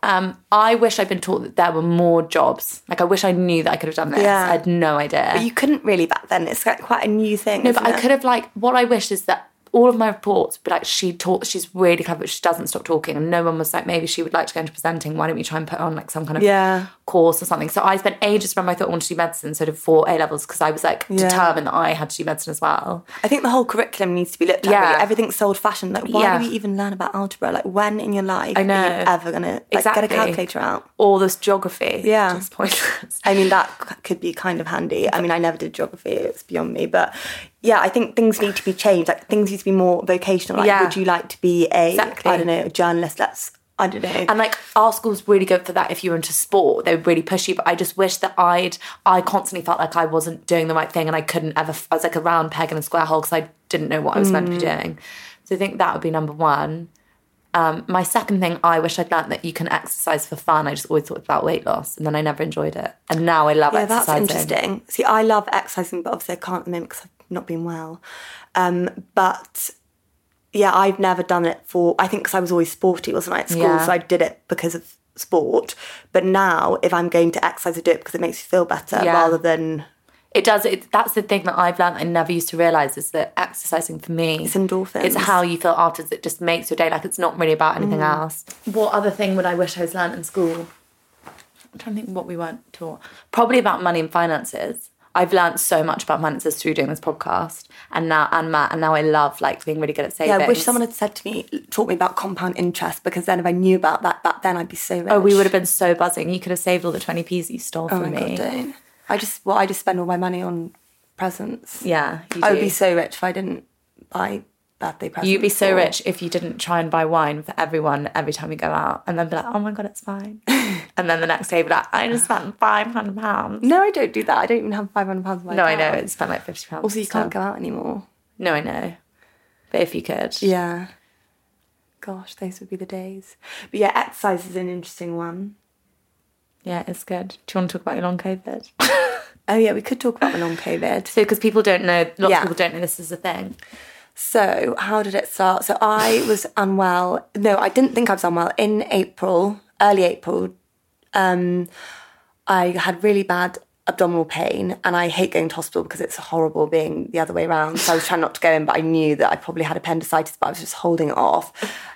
Um, I wish I'd been taught that there were more jobs. Like I wish I knew that I could have done this. Yeah. I had no idea. But you couldn't really back then. It's like quite a new thing. no, but I could have like what I wish is that all of my reports would be like she taught she's really clever, but she doesn't stop talking, and no one was like maybe she would like to go into presenting. Why don't we try and put on like some kind of Yeah. course or something? So I spent ages from I thought I wanted to do medicine, sort of for A levels because I was like Yeah. determined that I had to do medicine as well. I think the whole curriculum needs to be looked at. Yeah. really. Everything's so old fashioned. Like, why Yeah. do we even learn about algebra? Like, when in your life I know. are you ever gonna like, Exactly. get a calculator out? All this geography, Yeah. just pointless. I mean, that could be kind of handy. I mean, I never did geography; it's beyond me. But yeah, I think things need to be changed. Like things need to be more vocational. Like, Yeah. would you like to be a, Exactly. I don't know, a journalist? Let's I don't know. And like our school's really good for that. If you're into sport, they would really push you. But I just wish that I'd, I constantly felt like I wasn't doing the right thing and I couldn't ever, I was like a round peg in a square hole because I didn't know what I was meant to be Mm. doing. So I think that would be number one. Um, my second thing, I wish I'd learned that you can exercise for fun. I just always thought about weight loss and then I never enjoyed it. And now I love yeah, that's interesting. See, I love exercising, but obviously I can't at the moment because I've not been well. Um, but yeah, I've never done it for. I think because I was always sporty, wasn't I at school? Yeah. So I did it because of sport. But now, if I'm going to exercise, I do it because it makes me feel better Yeah. rather than It does. It, that's the thing that I've learned. I never used to realize is that exercising for me, It's endorphins. It's how you feel afterwards. It just makes your day. Like it's not really about anything Mm. else. What other thing would I wish I was learned in school? I'm trying to think what we weren't taught. Probably about money and finances. I've learned so much about finances through doing this podcast, and now and Matt, and now I love like being really good at saving. Yeah, I wish someone had said to me, taught me about compound interest, because then if I knew about that back then, I'd be so rich. Oh, we would have been so buzzing. You could have saved all the twenty p's that you stole Oh from my me. god. I just well, I just spend all my money on presents. Yeah, you I would be so rich if I didn't buy birthday presents. You'd be so rich if you didn't try and buy wine for everyone every time you go out, and then be like, "Oh my god, it's fine," [laughs] and then the next day be like, "I just spent five hundred pounds." No, I don't do that. I don't even have five hundred pounds. No, I know it's spent like fifty pounds. Also, you can't go out anymore. No, I know, but if you could, Yeah. Gosh, those would be the days. But yeah, exercise is an interesting one. yeah, it's good. Do you want to talk about your long COVID? [laughs] Oh yeah, we could talk about the long COVID. so, because people don't know, lots Yeah. of people don't know this is a thing. So, how did it start? So, I was unwell. No, I didn't think I was unwell. In April, early April, um, I had really bad abdominal pain and I hate going to hospital because it's horrible being the other way around. So I was trying not to go in, but I knew that I probably had appendicitis, but I was just holding it off.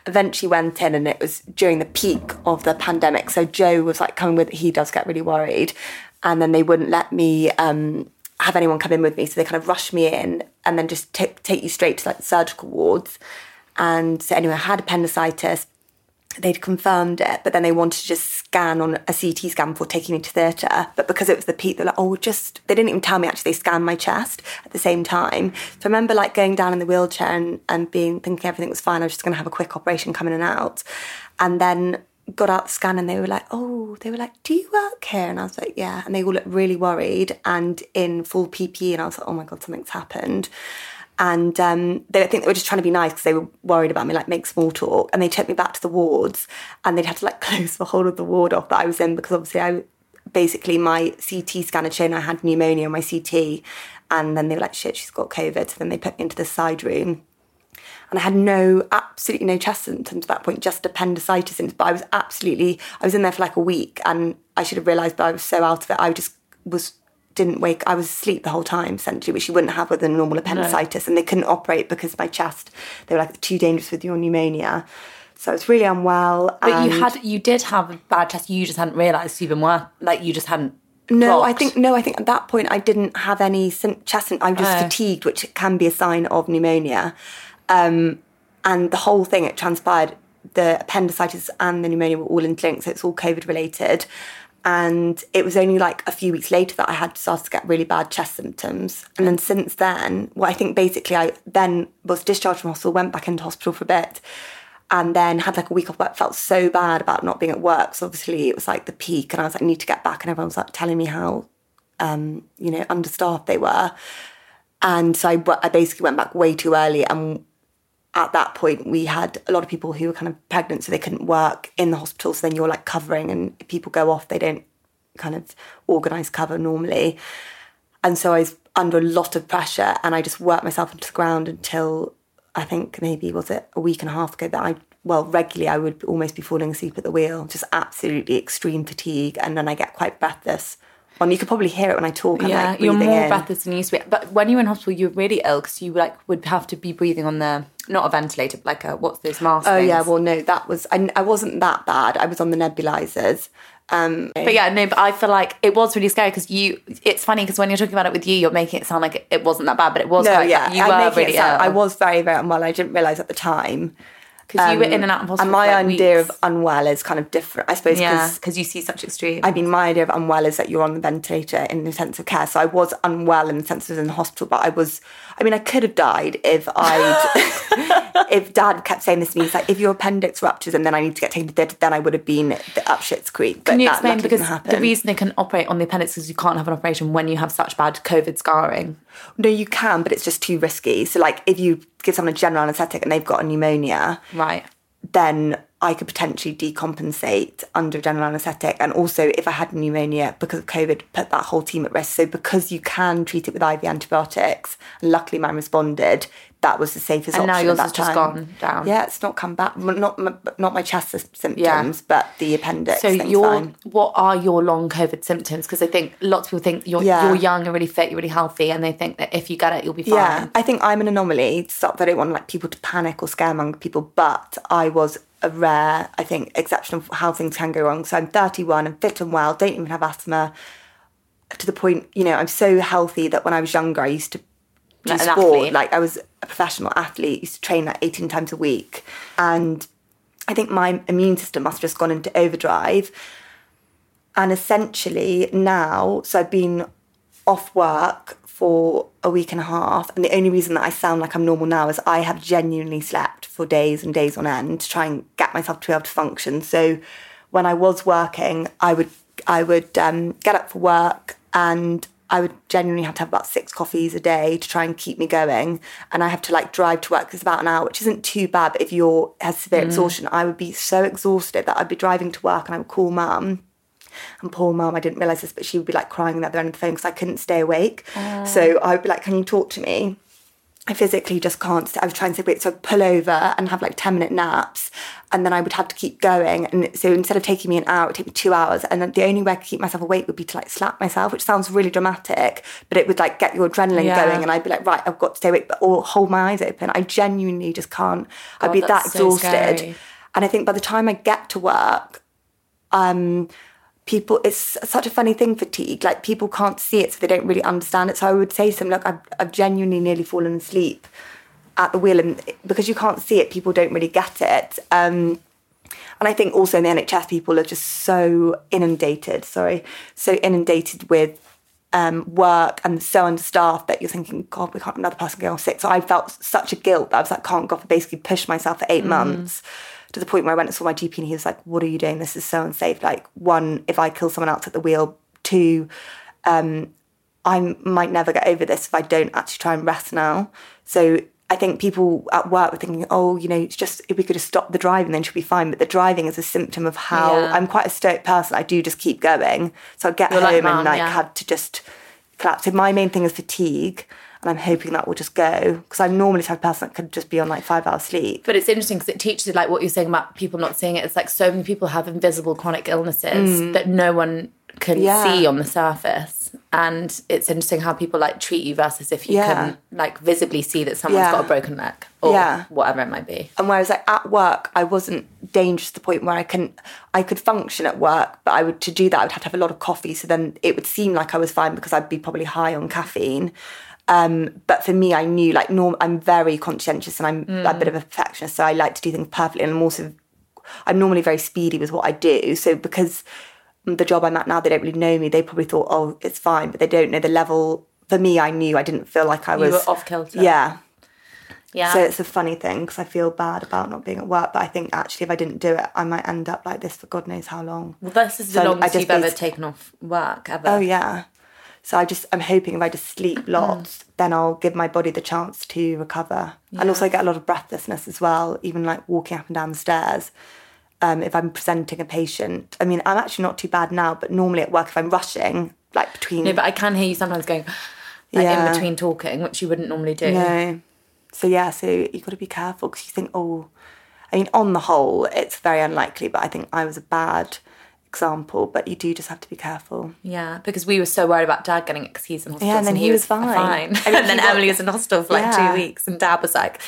Eventually went in and it was during the peak of the pandemic. So Joe was like coming with, he does get really worried. And then they wouldn't let me um, have anyone come in with me. So they kind of rushed me in and then just t- take you straight to like the surgical wards. And so anyway, I had appendicitis they'd confirmed it, but then they wanted to just scan on a CT scan before taking me to theatre. But because it was the peak, they're like, oh, just, they didn't even tell me actually, they scanned my chest at the same time. So I remember like going down in the wheelchair and, and being, thinking everything was fine. I was just going to have a quick operation coming in and out. And then got out the scan and they were like, oh, they were like, do you work here? And I was like, yeah. And they all looked really worried and in full PPE. And I was like, oh my God, something's happened. And um, they I think they were just trying to be nice because they were worried about me, like make small talk. And they took me back to the wards, and they'd had to like [laughs] close the whole of the ward off that I was in because obviously I basically my CT scan had shown I had pneumonia on my CT, and then they were like, "Shit, she's got COVID." So then they put me into the side room, and I had no, absolutely no chest symptoms at that point, just appendicitis symptoms. But I was absolutely, I was in there for like a week, and I should have realised, but I was so out of it. I just was didn't wake. I was asleep the whole time, essentially, which you wouldn't have with a normal appendicitis, and they couldn't operate because my chest. They were like too dangerous with your pneumonia. So I was really unwell. But you had, you did have a bad chest. You just hadn't realised you've been. Like you just hadn't. No, I think no. I think at that point I didn't have any chest. sym- I'm just Oh. fatigued, which can be a sign of pneumonia. Um, and the whole thing it transpired. The appendicitis and the pneumonia were all interlinked, so it's all COVID related. And it was only like a few weeks later that I had started to get really bad chest symptoms. And then since then, well, I think basically I then was discharged from hospital, went back into hospital for a bit, and then had like a week off work. Felt so bad about not being at work. So obviously it was like the peak, and I was like, I need to get back. And everyone was like telling me how, um, you know, understaffed they were. And so I basically went back way too early. And at that point, we had a lot of people who were kind of pregnant, so they couldn't work in the hospital. So then you're like covering, and if people go off, they don't kind of organise cover normally. And so I was under a lot of pressure, and I just worked myself into the ground until I think maybe was it a week and a half ago that I well regularly I would almost be falling asleep at the wheel, just absolutely extreme fatigue, and then I get quite breathless. And you could probably hear it when I talk. I'm Yeah, like you're more in. breathless than you used to be. But when you were in hospital, you were really ill because you like would have to be breathing on the not a ventilator, but like a what's those masks? Oh things? yeah, well no, that was I, I wasn't that bad. I was on the nebulizers. Um, But yeah, no, but I feel like it was really scary because you. It's funny because when you're talking about it with you, you're making it sound like it, wasn't that bad, but it was. no, yeah, you I'm were really sound- ill. I was very very unwell. I didn't realize at the time. Because you were in um, and out of hospital. And my idea weeks. of unwell is kind of different, I suppose. yeah, 'cause because you see such extreme. I mean, my idea of unwell is that you're on the ventilator in intensive care. So I was unwell in the sense was in the hospital, but I was, I mean, I could have died if I'd, [laughs] if dad kept saying this to me, he's like, if your appendix ruptures and then I need to get taken to theatre, then I would have been the up shit's creek. But Can you explain because the reason they can operate on the appendix is you can't have an operation when you have such bad COVID scarring. No, you can, but it's just too risky. So, like, if you give someone a general anaesthetic and they've got a pneumonia, Right. then I could potentially decompensate under general anaesthetic. And also, if I had pneumonia because of COVID, put that whole team at risk. So, because you can treat it with IV antibiotics, luckily mine responded, that was the safest And now option. yours at has that just gone down. Yeah, it's not come back. Not my, not my chest symptoms, Yeah. but the appendix. So your fine. what are your long COVID symptoms? Because I think lots of people think you're Yeah. you're young and really fit, you're really healthy, and they think that if you get it, you'll be fine. Yeah, I think I'm an anomaly. That I don't want like people to panic or scaremonger people, but I was a rare, I think, exception of how things can go wrong. So I'm 31, I'm fit and well, don't even have asthma. To the point, you know, I'm so healthy that when I was younger, I used to do sport. Like I was a professional athlete, used to train like 18 times a week, and I think my immune system must have just gone into overdrive. And essentially now, so I've been off work for a week and a half. And the only reason that I sound like I'm normal now is I have genuinely slept for days and days on end to try and get myself to be able to function. So when I was working, I would I would um, get up for work and I would genuinely have to have about six coffees a day to try and keep me going. And I have to like drive to work it's about an hour, which isn't too bad. But if you're has severe mm. exhaustion, I would be so exhausted that I'd be driving to work and I would call mum and poor mum, I didn't realise this, but she would be like crying on the other end of the phone because I couldn't stay awake. Oh. So I would be like, Can you talk to me? I physically just can't. I was trying to wait, so I'd pull over and have like 10 minute naps, and then I would have to keep going. And so instead of taking me an hour, it would take me two hours. And then the only way I could keep myself awake would be to like slap myself, which sounds really dramatic, but it would like get your adrenaline Yeah. going. And I'd be like, Right, I've got to stay awake, but or hold my eyes open. I genuinely just can't. I'd be that so exhausted. scary. and I think by the time I get to work, um, people it's such a funny thing fatigue like people can't see it so they don't really understand it so i would say to them look i've, I've genuinely nearly fallen asleep at the wheel and because you can't see it people don't really get it um, and i think also in the nhs people are just so inundated sorry so inundated with um, work and so understaffed that you're thinking, God, we can't another person go off sick. So I felt such a guilt that I was like, can't go off. I basically pushed myself for eight months to the point where I went and saw my GP and he was like, what are you doing? This is so unsafe. Like, one, if I kill someone else at the wheel, two, um, I might never get over this if I don't actually try and rest now. So I think people at work were thinking, oh, you know, it's just if we could just stop the driving, then she'll be fine. But the driving is a symptom of how Yeah. I'm quite a stoic person. I do just keep going. So I get You're home like and like yeah. had to just collapse. So my main thing is fatigue. And I'm hoping that will just go because I'm normally the type of person that could just be on like five hours sleep. But it's interesting because it teaches you like what you're saying about people not seeing it. It's like so many people have invisible chronic illnesses that no one can Mm. Yeah. see on the surface. And it's interesting how people like treat you versus if you Yeah. can like visibly see that someone's Yeah. got a broken leg or whatever it might be. And whereas like at work, I wasn't dangerous to the point where I can I could function at work, but I would to do that I would have to have a lot of coffee. So then it would seem like I was fine because I'd be probably high on caffeine. Um, but for me, I knew like norm. I'm very conscientious and I'm a bit of a perfectionist, so I like to do things perfectly. And I'm also I'm normally very speedy with what I do. So because the job I'm at now, they don't really know me. They probably thought, oh, it's fine, but they don't know the level. For me, I knew I didn't feel like I was off kilter. Yeah, Yeah. so it's a funny thing because I feel bad about not being at work, but I think actually if I didn't do it, I might end up like this for God knows how long. well, this is the So I longest just you've ever taken off work ever. Oh yeah. So I just I'm hoping if I just sleep lots, then I'll give my body the chance to recover. And also I get a lot of breathlessness as well, even like walking up and down the stairs. Um, if I'm presenting a patient, I mean, I'm actually not too bad now, but normally at work, if I'm rushing, like between No, but I can hear you sometimes going like Yeah. in between talking, which you wouldn't normally do. No. So yeah, so you've got to be careful because you think, oh, I mean, on the whole, it's very unlikely, but I think I was a bad example. But you do just have to be careful. Yeah, because we were so worried about Dad getting it because he's in hospital. Yeah, and then he was fine. fine. I mean, [laughs] and then he was- Emily was in hospital for like Yeah. two weeks, and Dad was like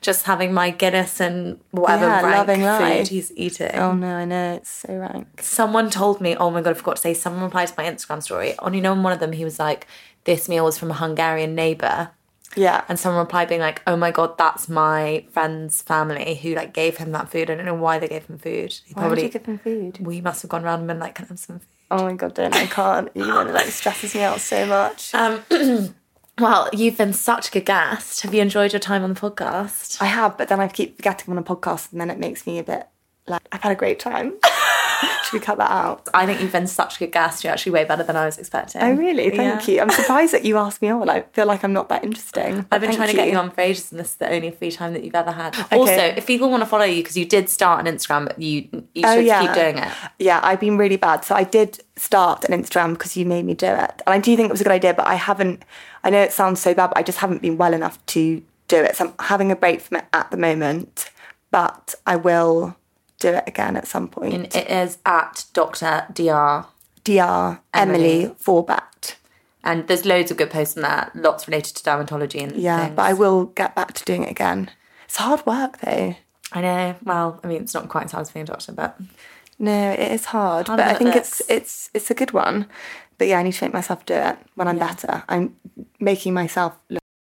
just having my Guinness and whatever Yeah, rank loving food life. he's eating. Oh no, I know it's so rank. Someone told me, oh my god, I forgot to say. Someone replied to my Instagram story. On you know, on one of them, he was like, "This meal was from a Hungarian neighbor." Yeah, And someone replied being like, "Oh my god, that's my friend's family who like gave him that food. I don't know why they gave him food. He why would you give him food? we must have gone around and been like, can I have some food?" Oh my god, don't I can't. You know, it like stresses me out so much. Um, [clears throat] Well, you've been such a good guest. Have you enjoyed your time on the podcast? I have, but then I keep forgetting on a podcast, and then it makes me a bit like I've had a great time. [laughs] [laughs] Should we cut that out? I think you've been such a good guest. You're actually way better than I was expecting. Oh, really? Thank Yeah. you. I'm [laughs] surprised that you asked me on. I feel like I'm not that interesting. I've been trying to get you on for ages, and this is the only free time that you've ever had. Okay. Also, if people want to follow you, because you did start an Instagram, but you you oh, should Oh, yeah. keep doing it. Yeah, I've been really bad. So I did start an Instagram because you made me do it. And I do think it was a good idea, but I haven't, I know it sounds so bad, but I just haven't been well enough to do it. So I'm having a break from it at the moment, but I will do it again at some point. And it is at Dr. Dr. Dr. Emily, Emily. Forbat. And there's loads of good posts on that, lots related to dermatology and Yeah, things. but I will get back to doing it again. It's hard work though. I know. Well, I mean, it's not quite as hard as being a doctor, but No, it is hard, but I think it's looks. it's it's a good one. But yeah, I need to make myself do it when I'm better. I'm making myself look